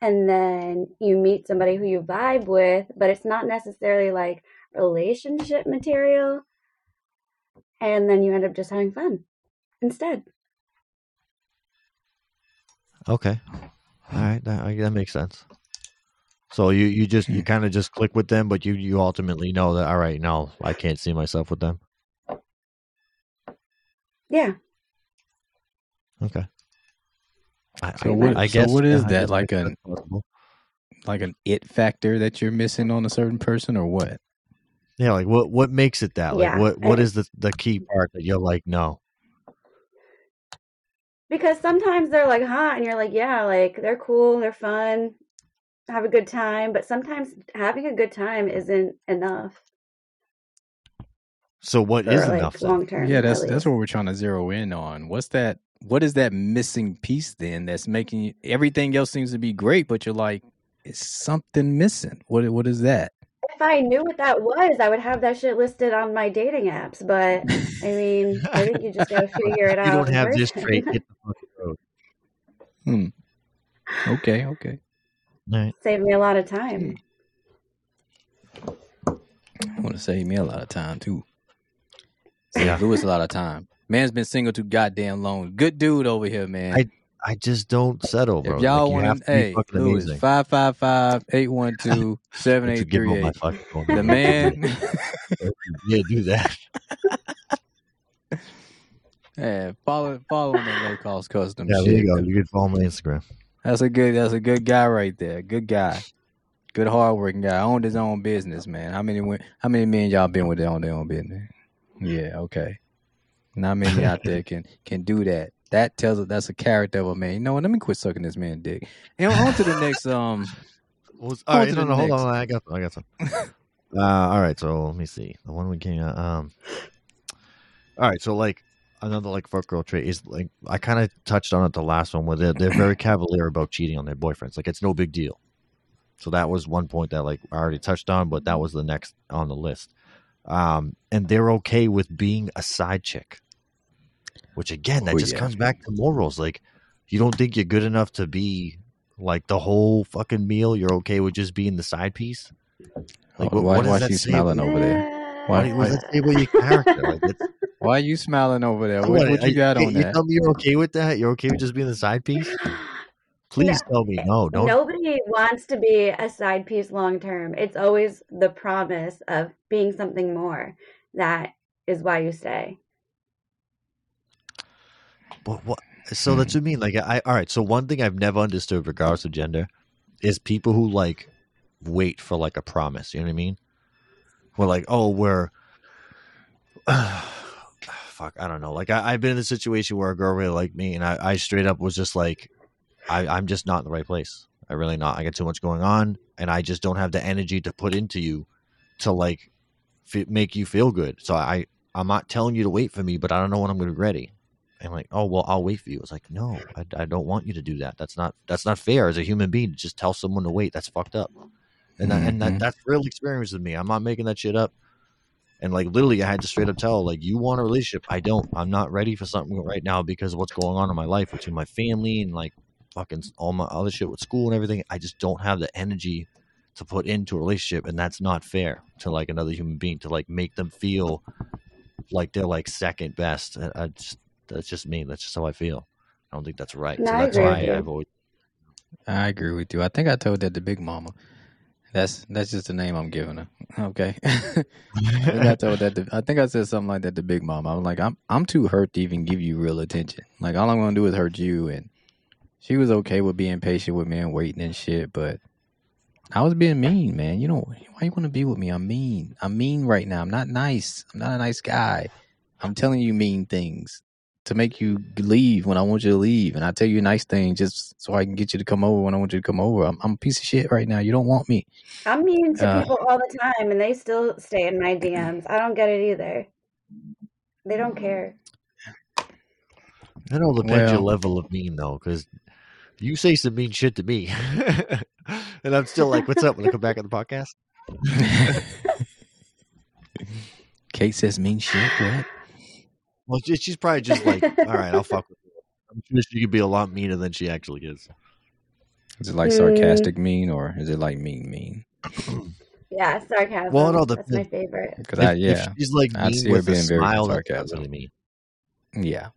And then you meet somebody who you vibe with, but it's not necessarily like relationship material. And then you end up just having fun instead. Okay, all right, that, that makes sense. So you you just you kind of just click with them, but you you ultimately know that all right, no, I can't see myself with them. Yeah. Okay. I, So I- what- I so guess what is yeah, that, like that's a- possible. like an it factor that you're missing on a certain person, or what? Yeah, like what what makes it that? Like Yeah, what what I- is the the key part that you're like no? Because sometimes they're like hot and you're like, yeah, like they're cool, they're fun, have a good time. But sometimes having a good time isn't enough So what for is like enough? long term. Yeah, that's that's what we're trying to zero in on. What's that? What is that missing piece then? That's making you, everything else seems to be great, but you're like, is something missing? What what is that? If I knew what that was, I would have that shit listed on my dating apps. But I mean, I think you just gotta figure it out. you don't in have this trait. Hit the fucking road. Hmm. Okay, okay. All right. Save me a lot of time. I want to save me a lot of time too. Save Yeah. Lewis a lot of time. Man's been single too goddamn long. Good dude over here, man. I- I just don't settle, bro. if y'all like, want to hey, fucking Lewis, 555 812 Don't you 7838. give him my fucking phone The man, yeah, do that. yeah, follow follow him on low cost custom Yeah, shit. there you go. You can follow my Instagram. That's a good. That's a good guy right there. Good guy. Good hardworking guy. Owned his own business, man. How many went, how many men y'all been with that own their own business? Yeah, okay. Not many out there can can do that. That tells us that's a character of a man. You know what? Let me quit sucking this man dick. And on to the next um Was, all right, no, no, hold next. on. I got, I got some. uh, all right, so let me see. The one we came out. Um, all right, so like another like fuck girl trait is like I kind of touched on it the last one where they're they're very cavalier about cheating on their boyfriends. Like it's no big deal. So that was one point that like I already touched on, but that was the next on the list. Um, and they're okay with being a side chick, which again that Oh, just yeah. comes back to morals. Like you don't think you're good enough to be like the whole fucking meal. You're okay with just being the side piece. Like, oh, what- why, what does why that she say smiling over there? Why, Why- what does that say about your character? Like, Why are you smiling over there? What, what, what you got you, on you that? tell me you're okay with that? You're okay with just being the side piece? Please tell me no. Don't. Nobody wants to be a side piece long term. It's always the promise of being something more. That is why you stay. But what? So that's hmm. what I mean. Like, I all right. So one thing I've never understood, regardless of gender, is people who like wait for like a promise. You know what I mean? We're like, oh, we're fuck. I don't know. Like, I, I've been in a situation where a girl really liked me, and I, I straight up was just like, I, I'm just not in the right place. I really not. I got too much going on, and I just don't have the energy to put into you to like f- make you feel good. So I, I'm not telling you to wait for me, but I don't know when I'm going to be ready. And I'm like, oh well, I'll wait for you. It's like, no, I, I don't want you to do that. That's not that's not fair as a human being to just tell someone to wait. That's fucked up. And that, and that, mm-hmm. that's real experience with me. I'm not making that shit up. And like literally, I had to straight up tell like, you want a relationship? I don't. I'm not ready for something right now because of what's going on in my life between my family and like fucking all my other shit with school and everything. I just don't have the energy to put into a relationship, and that's not fair to like another human being to like make them feel like they're like second best. I just that's just me. That's just how I feel. I don't think that's right. No, so I that's agree why with you. I've always I agree with you. I think I told that to Big Mama. That's that's just the name I'm giving her. Okay. I think I told that. To, I think I said something like that to Big Mama. I'm like, I'm I'm too hurt to even give you real attention. Like all I'm gonna do is hurt you. And she was okay with being patient with me and waiting and shit, but I was being mean, man. You know why you want to be with me? I'm mean. I'm mean right now. I'm not nice. I'm not a nice guy. I'm telling you mean things to make you leave when I want you to leave, and I tell you nice things just so I can get you to come over when I want you to come over. I'm, I'm a piece of shit right now. You don't want me. I'm mean to Uh, people all the time, and they still stay in my DMs. I don't get it either. They don't care. That all depends your Well- level of mean though, because you say some mean shit to me, and I'm still like, "What's up?" When I come back on the podcast, Kate says mean shit. What? Well, she- she's probably just like, "All right, I'll fuck with you." I'm sure she could be a lot meaner than she actually is. Is it like Mm. sarcastic mean or is it like mean mean? Yeah, sarcasm. Well, it all That's my favorite. Because I yeah if she's like I'd see mean her with a being very smile, that's not sarcasm. really mean. yeah.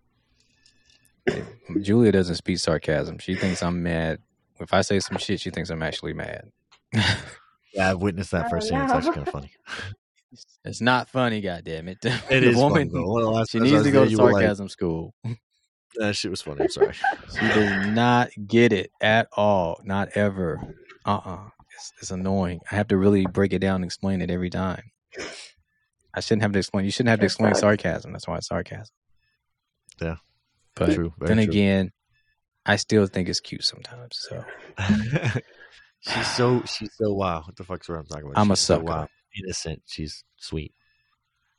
Julia doesn't speak sarcasm. She thinks I'm mad. If I say some shit, she thinks I'm actually mad. Yeah, I've witnessed that Oh, firsthand. It's actually kind of funny. it's not funny, goddamn it. It the is woman, funny, though. Well, last she needs to go to you were like, sarcasm school. That shit was funny. I'm sorry. She does not get it at all. Not ever. Uh uh It's, it's annoying. I have to really break it down and explain it every time. I shouldn't have to explain. You shouldn't have to explain sarcasm. That's why it's sarcasm. Yeah. But True, very then true. again, I still think it's cute sometimes. So she's so she's so wow. What the fuck's wrong? I'm talking about? I'm a She's so, sucker. wow. Innocent. She's sweet.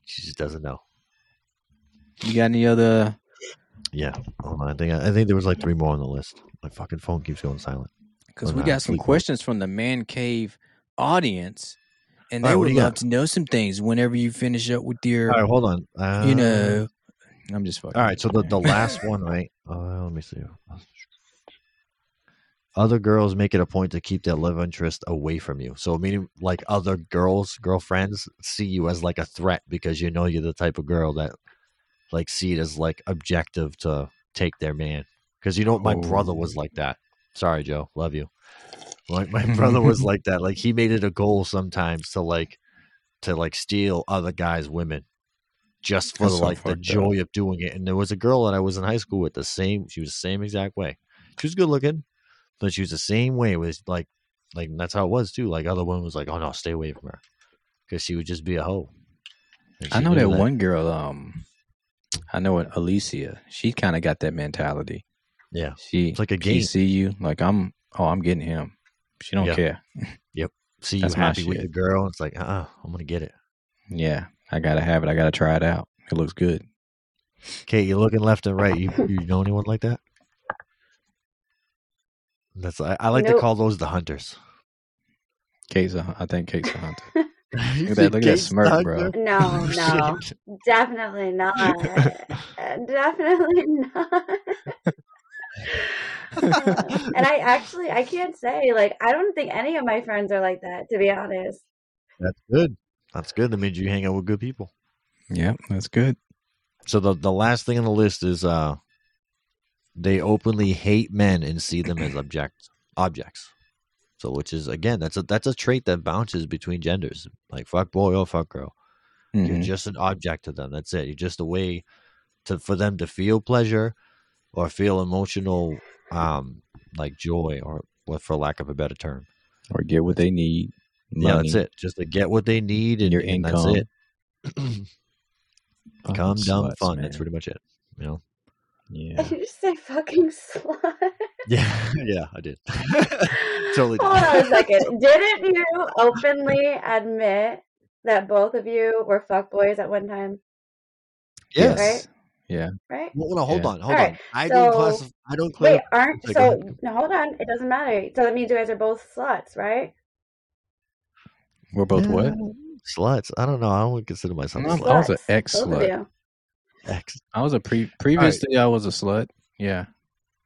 She just doesn't know. you got any other? Yeah. Hold on. I think I think there was like three more on the list. My fucking phone keeps going silent. Because we got some questions from the man cave audience, and they right, would love got? to know some things whenever you finish up with your, All right, hold on. Uh, you know. I'm just fucking. All right, so the, the last one, right? Uh, let me see. Other girls make it a point to keep their love interest away from you. So, meaning like other girls, girlfriends see you as like a threat because you know you're the type of girl that like see it as like objective to take their man. Because you know my brother was Oh. like that. Sorry, Joe, love you. Like my brother was like that. Like he made it a goal sometimes to like to like steal other guys' women just for That's so like the up. joy of doing it. And there was a girl that I was in high school with the same. She was the same exact way. She was good looking, but she was the same way. with like Like that's how it was too. Like other women was like, "Oh no, stay away from her," because she would just be a hoe. I know knew that one girl. Um, I know it, Alicia. She kind of got that mentality. Yeah, She It's like a she game. see you like I'm. Oh, I'm getting him. She don't care. Yep. See you happy with the girl. It's like, uh, uh I'm gonna get it. Yeah, I gotta have it. I gotta try it out. It looks good. Kate, you're looking left and right. You you know anyone like that? That's I, I like to call those the hunters. Kate's a, I think Kate's a hunter. Look at that- look at that smirk, bro. No, no, definitely not. definitely not. and I actually, I can't say like I don't think any of my friends are like that. To be honest, That's good. That's good. That means you hang out with good people. yeah, that's good. So the the last thing on the list is uh they openly hate men and see them as object objects. So which is again that's a that's a trait that bounces between genders. Like fuck boy or fuck girl. You're Mhm. just an object to them. That's it. You're just a way to for them to feel pleasure or feel emotional um like joy or or for lack of a better term. Or get what they need. Yeah, that's it. Just to get what they need and, Your and that's income. it. fucking Calm down fun. man. That's pretty much it. You know? Yeah. did you just say fucking slut? Yeah, yeah, I did. totally. Hold on a second. Didn't you openly admit that both of you were fuckboys at one time? Yes. Right? Yeah. Right? Well, no, hold Yeah. on, hold All right, on. I so- don't classify. I don't Wait, claim. aren't Okay, go so? No, hold on. It doesn't matter. So that means you guys are both sluts, right? We're both what? Mm, sluts. I don't know. I don't consider myself a I'm- slut. I was an ex both of slut. You. Ex. I was a pre previously I was a slut. Yeah.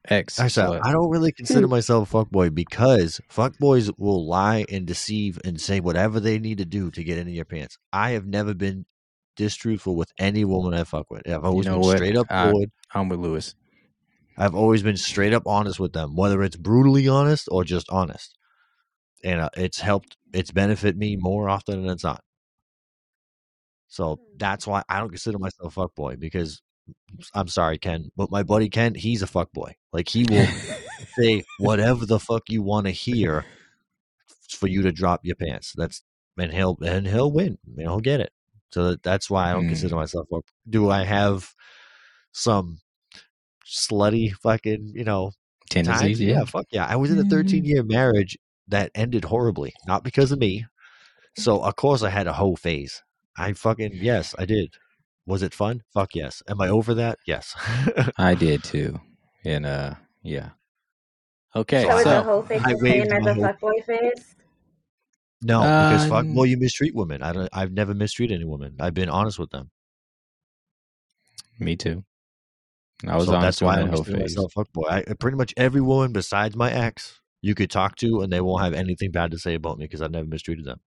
Ex Actually, slut. I don't really consider myself a fuckboy because fuckboys will lie and deceive and say whatever they need to do to get into your pants. I have never been distruthful with any woman I fuck with. I've always know been what? straight up I- forward. I'm with Lewis. I've always been straight up honest with them, whether it's brutally honest or just honest. And uh, it's helped, it's benefit me more often than it's not. So Hmm. that's why I don't consider myself a fuckboy because I'm sorry, Ken, but my buddy Ken, he's a fuckboy. Like he will say whatever the fuck you want to hear for you to drop your pants. That's and he'll and he'll win. And he'll get it. So that's why I don't Mm. consider myself. a- Do I have some slutty fucking you know Tendencies, yeah. Yeah, fuck yeah. I was in a 13 year marriage that ended horribly, not because of me. So of course I had a whole phase. I fucking yes, I did. Was it fun? Fuck yes. Am I over that? Yes. I did too. And uh yeah. Okay, So was the whole thing I the waved as my a fuckboy phase? no, because fuck Um, well, you mistreat women. I don't. I've never mistreated any woman. I've been honest with them. me too. I was so honest that's why I on don't that whole consider myself fuckboy. I pretty much every woman besides my ex you could talk to, and they won't have anything bad to say about me because I've never mistreated them.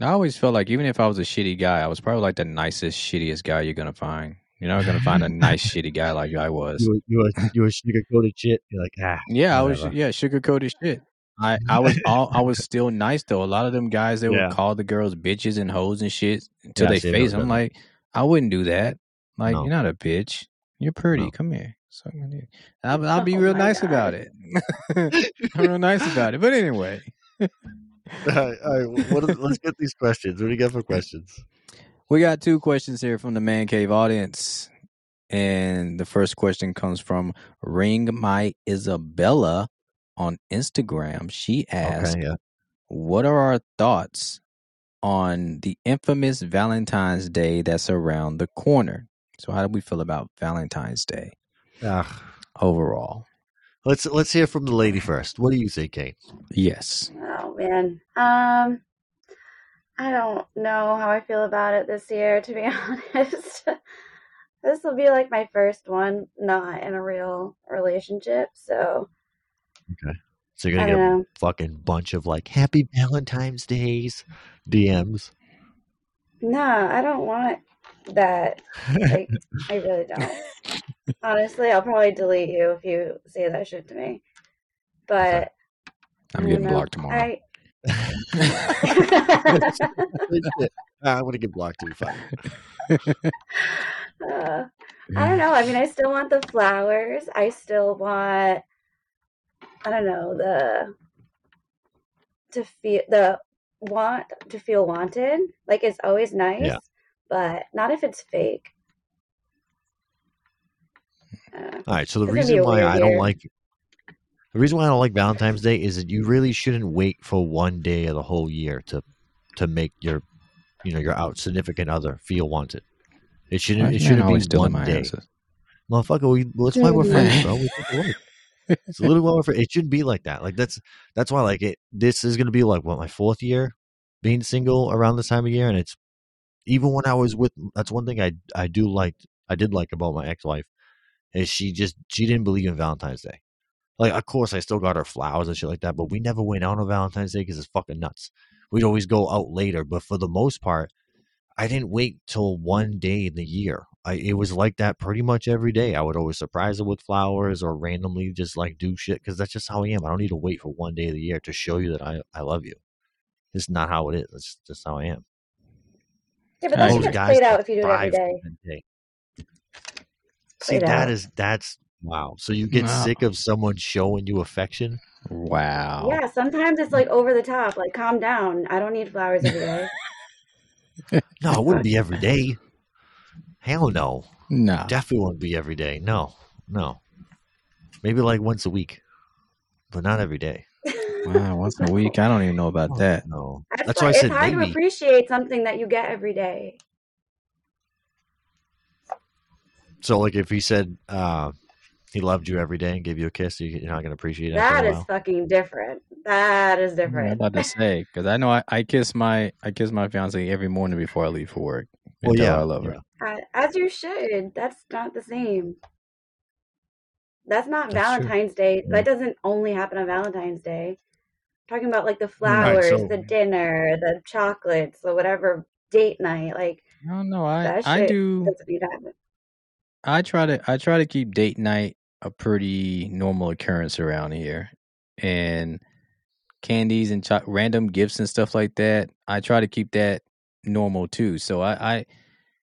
I always felt like even if I was a shitty guy, I was probably like the nicest, shittiest guy you're gonna find. You're not gonna find a nice shitty guy like I was. You were, you were, you were sugar coated shit. You're like ah. Yeah, I was yeah, sugar coated shit. I, I was all I was still nice though. A lot of them guys they Yeah. would call the girls bitches and hoes and shit to Yeah, their see, I've never face. I'm like, I wouldn't do that. Like, No. you're not a bitch. You're pretty. No. Come here. Dick. I'll, I'll be Oh real nice God. about it. I'm real nice about it. But anyway, all right, all right what are, let's get these questions. What do you got for questions? we got two questions here from the Man Cave audience. And the first question comes from Ring My Isabella on Instagram. She asked, Okay, yeah. What are our thoughts on the infamous Valentine's Day that's around the corner? So, how do we feel about Valentine's Day Ah, overall? Let's let's hear from the lady first. What do you think, Kate? Yes. Oh man. Um I don't know how I feel about it this year, to be honest. this will be like my first one not in a real relationship, so Okay. So you're gonna don't get a fucking bunch of like Happy Valentine's Days DMs. No, I don't want that. Like I really don't. Honestly, I'll probably delete you if you say that shit to me. But I'm getting know. blocked tomorrow. I Ah, I'm gonna get blocked too. Fine. Uh, I don't know. I mean, I still want the flowers. I still want, I don't know, the to feel the want to feel wanted. Like it's always nice, Yeah. But not if it's fake. Uh, All right. So the It's gonna be reason why weird I don't like the reason why I don't like Valentine's Day is that you really shouldn't wait for one day of the whole year to to make your you know your out significant other feel wanted. It shouldn't. Man, It shouldn't be stealing one my day, answers. motherfucker. We, well, that's why we're friends, Man. bro. We think alike. It's a little while for it shouldn't be like that. Like that's that's why like it. This is gonna be like what my fourth year being single around this time of year, and it's even when I was with. That's one thing I I do like. I did like about my ex wife is she just she didn't believe in Valentine's Day. Like of course I still got her flowers and shit like that, but we never went out on Valentine's Day because it's fucking nuts. We'd always go out later, but for the most part, I didn't wait till one day in the year. I it was like that pretty much every day. I would always surprise her with flowers or randomly just like do shit because that's just how I am. I don't need to wait for one day of the year to show you that I I love you. It's not how it is. It's just how I am. Yeah, but I that agree. should get played out if you do it every thrive day. day. See, Played that out. is that's wow. So you get Wow. sick of someone showing you affection. Wow. Yeah, sometimes it's like over the top. Like, calm down. I don't need flowers every day. No, it wouldn't be every day. Hell no. No. Definitely wouldn't be every day. No, no. Maybe like once a week, but not every day. Wow, once a week. I don't even know about that. No. That's, That's why why I it's said hard to appreciate something that you get every day. So, like, if he said uh, he loved you every day and gave you a kiss, you- you're not going to appreciate it. after a is while? fucking different. That is different. I'm about to say because I know I, I kiss my I kiss my fiance every morning before I leave for work. Well, yeah, I love her. yeah. Uh, As you should. That's not the same. That's not That's true. Valentine's Day. Yeah. That doesn't only happen on Valentine's Day. Talking about like the Right, flowers, so- the dinner, the chocolates, the whatever date night. Like I don't know. I I do. doesn't need to happen. I try to I try to keep date night a pretty normal occurrence around here, and candies and cho- random gifts and stuff like that. I try to keep that normal too. So I, I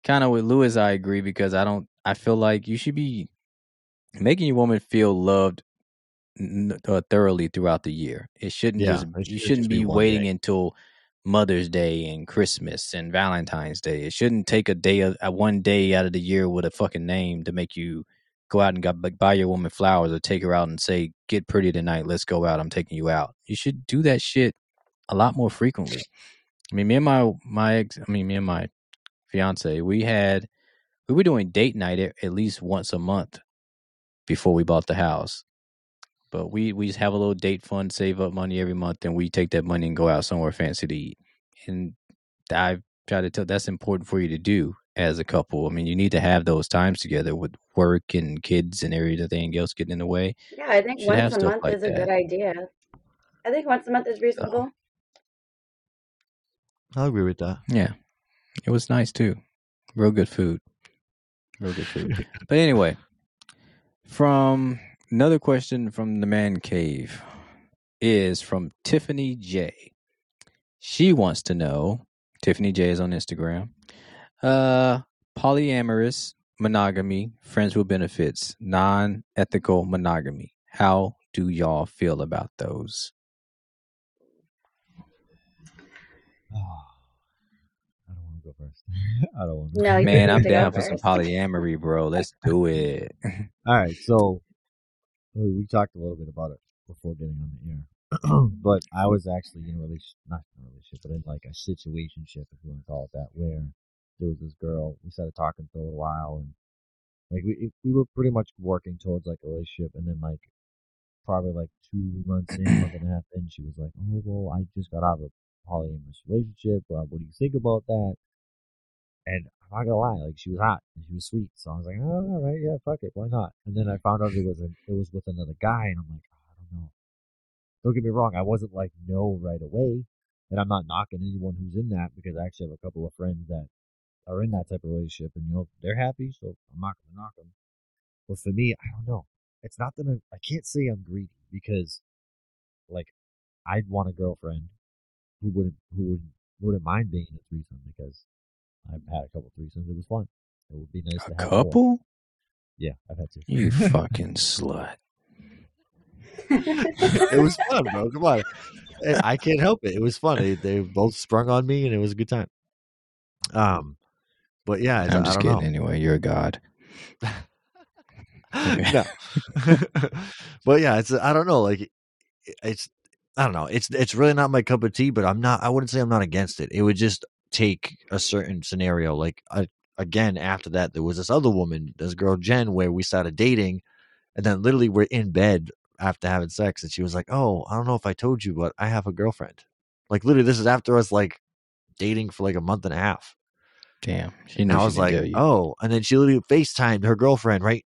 kind of with Lewis, I agree because I don't. I feel like you should be making your woman feel loved uh, thoroughly throughout the year. It shouldn't Yeah, just it you shouldn't be be waiting day. until Mother's Day and Christmas and Valentine's Day. It shouldn't take a day of uh, one day out of the year with a fucking name to make you go out and got, like, buy your woman flowers or take her out and say, "Get pretty tonight. Let's go out. I'm taking you out." You should do that shit a lot more frequently. I mean, me and my my ex, I mean, me and my fiance, we had we were doing date night at, at least once a month before we bought the house. But we we just have a little date fund, save up money every month, and we take that money and go out somewhere fancy to eat. And I try to tell that's important for you to do as a couple. I mean, you need to have those times together with work and kids and everything else getting in the way. Yeah, I think once a month like is a that. good idea. I think once a month is oh. reasonable. I'll agree with that. Yeah, it was nice too. Real good food. Real good food. but anyway, from another question from the man cave is from Tiffany J. She wants to know. Tiffany J is on Instagram. Uh, polyamorous monogamy, friends with benefits, non-ethical monogamy. How do y'all feel about those? I don't want to go first. I don't want to. No, Man, I'm down for some polyamory, bro. Let's do it. All right, so we talked a little bit about it before getting on the air, but I was actually in a relationship, not in a relationship, but in like a situationship, if you want to call it that, where there was this girl. We started talking for a little while, and like we we were pretty much working towards like a relationship, and then like probably like two months in, month and a half in, she was like, "Oh well, I just got out of a polyamorous relationship. Uh, what do you think about that?" And I'm not gonna lie, like she was hot and she was sweet, so I was like, "Oh, all right, yeah, fuck it, why not?" And then I found out it was an, it was with another guy, and I'm like, oh, I don't know. Don't get me wrong, I wasn't like no right away, and I'm not knocking anyone who's in that because I actually have a couple of friends that are in that type of relationship, and you know they're happy, so I'm not gonna knock them. But for me, I don't know. It's not that I'm, I can't say I'm greedy because, like, I'd want a girlfriend who wouldn't who wouldn't wouldn't mind being in a threesome because I've had a couple threesomes. It was fun. It would be nice A to have more. couple? Yeah, I've had two. You fucking slut. it was fun, bro. Come on. Eh, I can't help it. It was fun. They, they both sprung on me, and it was a good time. Um, but yeah, I'm just I kidding. don't know. Anyway, you're a god. no. but yeah, it's I don't know. Like it's I don't know. It's it's really not my cup of tea. But I'm not. I wouldn't say I'm not against it. It would just take a certain scenario. Like I, again, after that, there was this other woman, this girl Jen, where we started dating, and then literally we're in bed after having sex, and she was like, "Oh, I don't know if I told you, but I have a girlfriend." Like literally, this is after us like dating for like a month and a half. Damn. She And I was like, oh, and then she literally FaceTimed her girlfriend right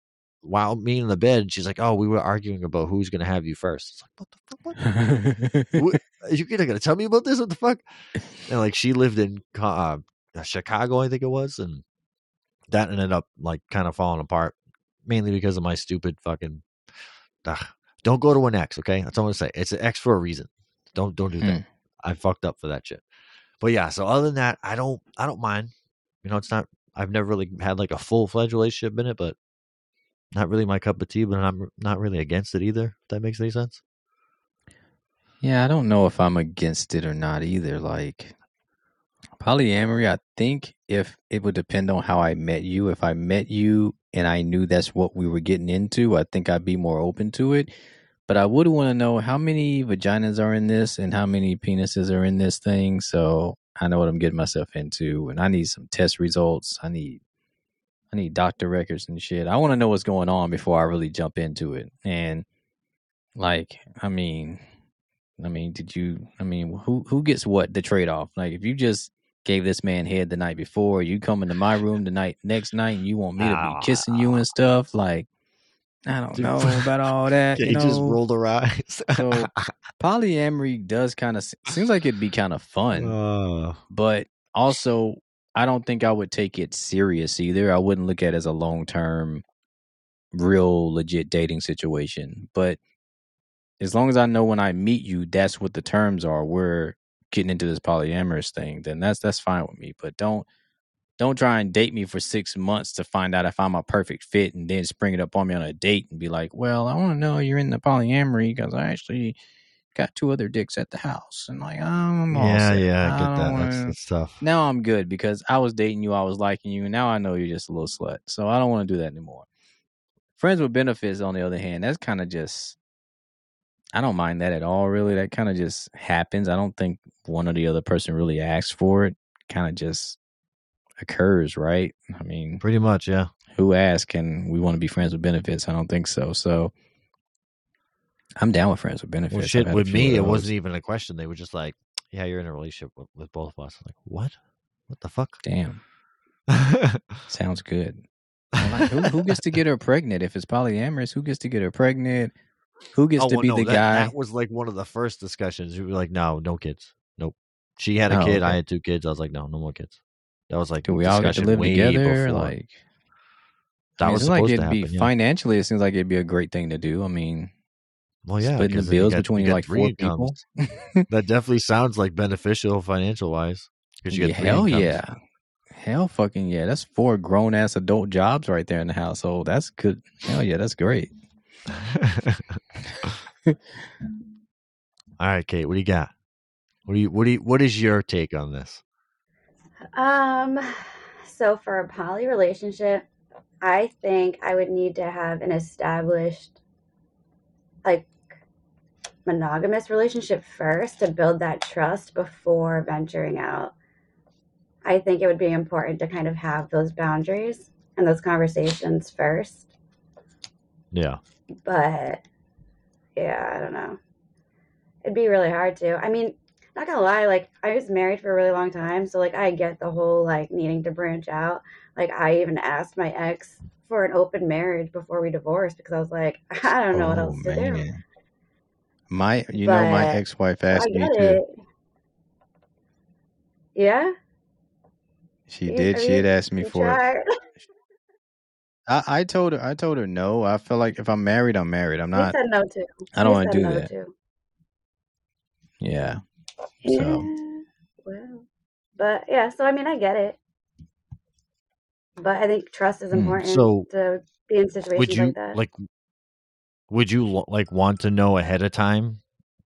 while me in the bed. She's like, oh, we were arguing about who's gonna have you first. It's like, what the fuck? What? What- Are you not gonna tell me about this? What the fuck? And like, she lived in uh, Chicago, I think it was, and that ended up like kind of falling apart, mainly because of my stupid fucking. Ugh. Don't go to an ex, okay? That's all I'm gonna say. It's an ex for a reason. Don't don't do that. Hmm. I fucked up for that shit. But yeah, so other than that, I don't I don't mind. You know, it's not I've never really had like a full fledged relationship in it, but not really my cup of tea, but I'm not really against it either, if that makes any sense. Yeah, I don't know if I'm against it or not either. Like polyamory, I think if it would depend on how I met you. If I met you and I knew that's what we were getting into, I think I'd be more open to it. But I would want to know how many vaginas are in this and how many penises are in this thing. So I know what I'm getting myself into. And I need some test results. I need I need doctor records and shit. I want to know what's going on before I really jump into it. And like, I mean, I mean, did you? I mean, who who gets what the trade off? Like, if you just gave this man head the night before, you come into my room the night next night, and you want me to be kissing you and stuff, like, I don't Dude. know about all that. Yeah, you he just know? rolled her eyes. So, polyamory does kind of seems like it'd be kind of fun, Uh, but also I don't think I would take it serious either. I wouldn't look at it as a long term, real legit dating situation. But as long as I know when I meet you, that's what the terms are. We're getting into this polyamorous thing, then that's that's fine with me. But don't don't try and date me for six months to find out if I'm a perfect fit, and then spring it up on me on a date and be like, "Well, I want to know you're in the polyamory because I actually got two other dicks at the house," and like, I'm all yeah, set. yeah, I get that. That's, wanna- that's tough. now I'm good because I was dating you, I was liking you, and now I know you're just a little slut. So I don't want to do that anymore. Friends with benefits, on the other hand, that's kind of just I don't mind that at all, really. That kind of just happens. I don't think one or the other person really asks for it. Kind of just occurs, right? I mean, Pretty much, yeah. who asked and we want to be friends with benefits? I don't think so. So I'm down with friends with benefits. Well, shit, with me, it wasn't even a question. They were just like, yeah, you're in a relationship with, with both of us. I'm like, what? What the fuck? Damn, sounds good. I'm like, who, who gets to get her pregnant if it's polyamorous? Who gets to get her pregnant? Who gets Oh, to well, be no, the that, guy? That was like one of the first discussions. We were like, no, no kids. Nope. She had a Oh, kid. I had two kids. I was like, no, no more kids. That was like Do we all get to live together? before. Like that I mean, was like it'd to be yeah. financially. It seems like it'd be a great thing to do. I mean, Well, yeah, splitting the 'cause then you bills got- between got like three four incomes. people. that definitely sounds like beneficial financial wise. Because you Yeah, get three hell incomes. yeah, hell fucking yeah. That's four grown ass adult jobs right there in the household. That's good. Hell yeah, that's great. All right, Kate, what do you got? What do you what do you what is your take on this? Um, so for a poly relationship, I think I would need to have an established, like, monogamous relationship first to build that trust before venturing out. I think it would be important to kind of have those boundaries and those conversations first. Yeah. But yeah, I don't know. It'd be really hard to. I mean, not gonna lie, like I was married for a really long time, so like I get the whole like needing to branch out. Like I even asked my ex for an open marriage before we divorced because I was like, I don't know what Oh, else to do. My, you know, my ex-wife I asked me get to. it. Yeah, She You- did. She mean, had asked me you for it. I, I told her. I told her no. I feel like if I'm married, I'm married. I'm not. said no too. I don't want to do no that. too. Yeah. Yeah. So Well, but yeah. So I mean, I get it. But I think trust is Hmm. important So to be in situations would you like that. like would you like want to know ahead of time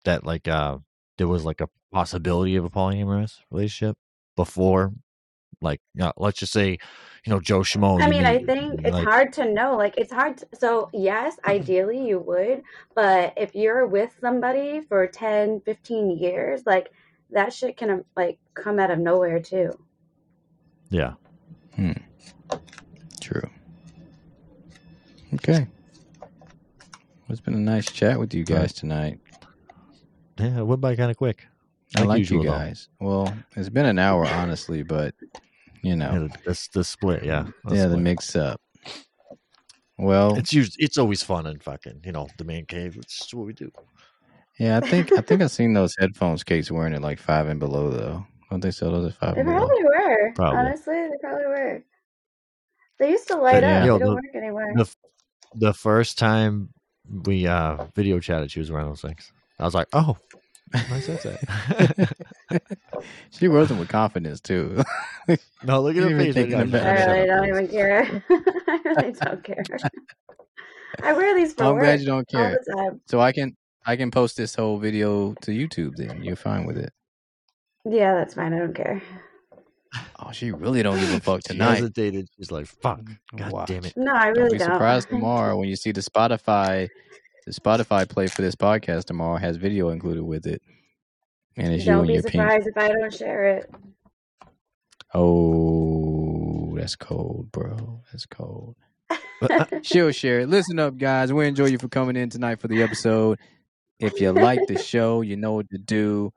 that like uh there was like a possibility of a polyamorous relationship before like uh, let's just say you know joe schmo I you mean, I meet, think it's like- hard to know. Like, it's hard. To, so, yes, ideally you would, but if you're with somebody for 10, 15 years, like, that shit can, um, like, come out of nowhere, too. yeah True. Okay. It's been a nice chat with you guys tonight. yeah it went by kind of quick I like usual, you though. guys. Well, it's been an hour, honestly, but you know, yeah, the, the, the split yeah the yeah, the mix up. Well, it's usually it's always fun and fucking you know the man cave it's just what we do yeah, I think I think I've seen those headphones Kate's wearing at like five and below though. Don't they sell those at five They and below? probably were. Probably. Honestly, they probably were. They used to light yeah. up. Yo, they don't the- work anymore. the the first time we uh video chatted she was wearing those things i was like oh nice headset. she wears them with confidence too. no look at her face taking right it now. back. I really don't even care. I really don't care. I wear these for I'm work glad you don't all care. the time. So I can I can post this whole video to YouTube. Then you're fine with it. Yeah, that's fine. I don't care. Oh, she really don't give a fuck She tonight. hesitated she's like fuck mm-hmm. god Watch. damn it No, I really Don't really be don't. surprised tomorrow when you see the Spotify, the Spotify play for this podcast tomorrow has video included with it, and it's you Don't and be your pink. surprised if I don't share it. Oh, that's cold, bro. That's cold. Uh, she'll share it. Listen up, guys. We enjoy you for coming in tonight for the episode. If you like the show, you know what to do.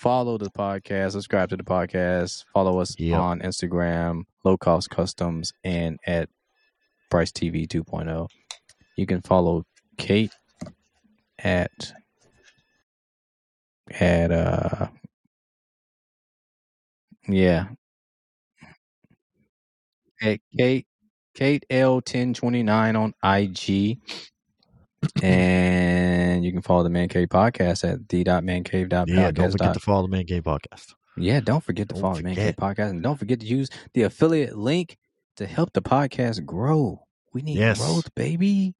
Follow the podcast, subscribe to the podcast, follow us Yep. on Instagram, Low Cost Customs, and at Bryce TV 2.0. You can follow Kate at at uh yeah at Kate Kate L ten twenty nine on IG, and you can follow the Man Cave podcast at the dot man cave dot yeah don't forget to follow the man cave podcast yeah, don't forget to Don't follow the Man. Cave podcast, and don't forget to use the affiliate link to help the podcast grow. We need Yes. growth, baby.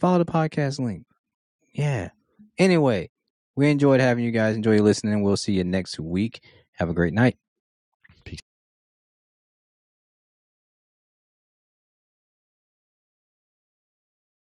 Follow the podcast link. Yeah. Anyway, we enjoyed having you guys. Enjoy listening. We'll see you next week. Have a great night.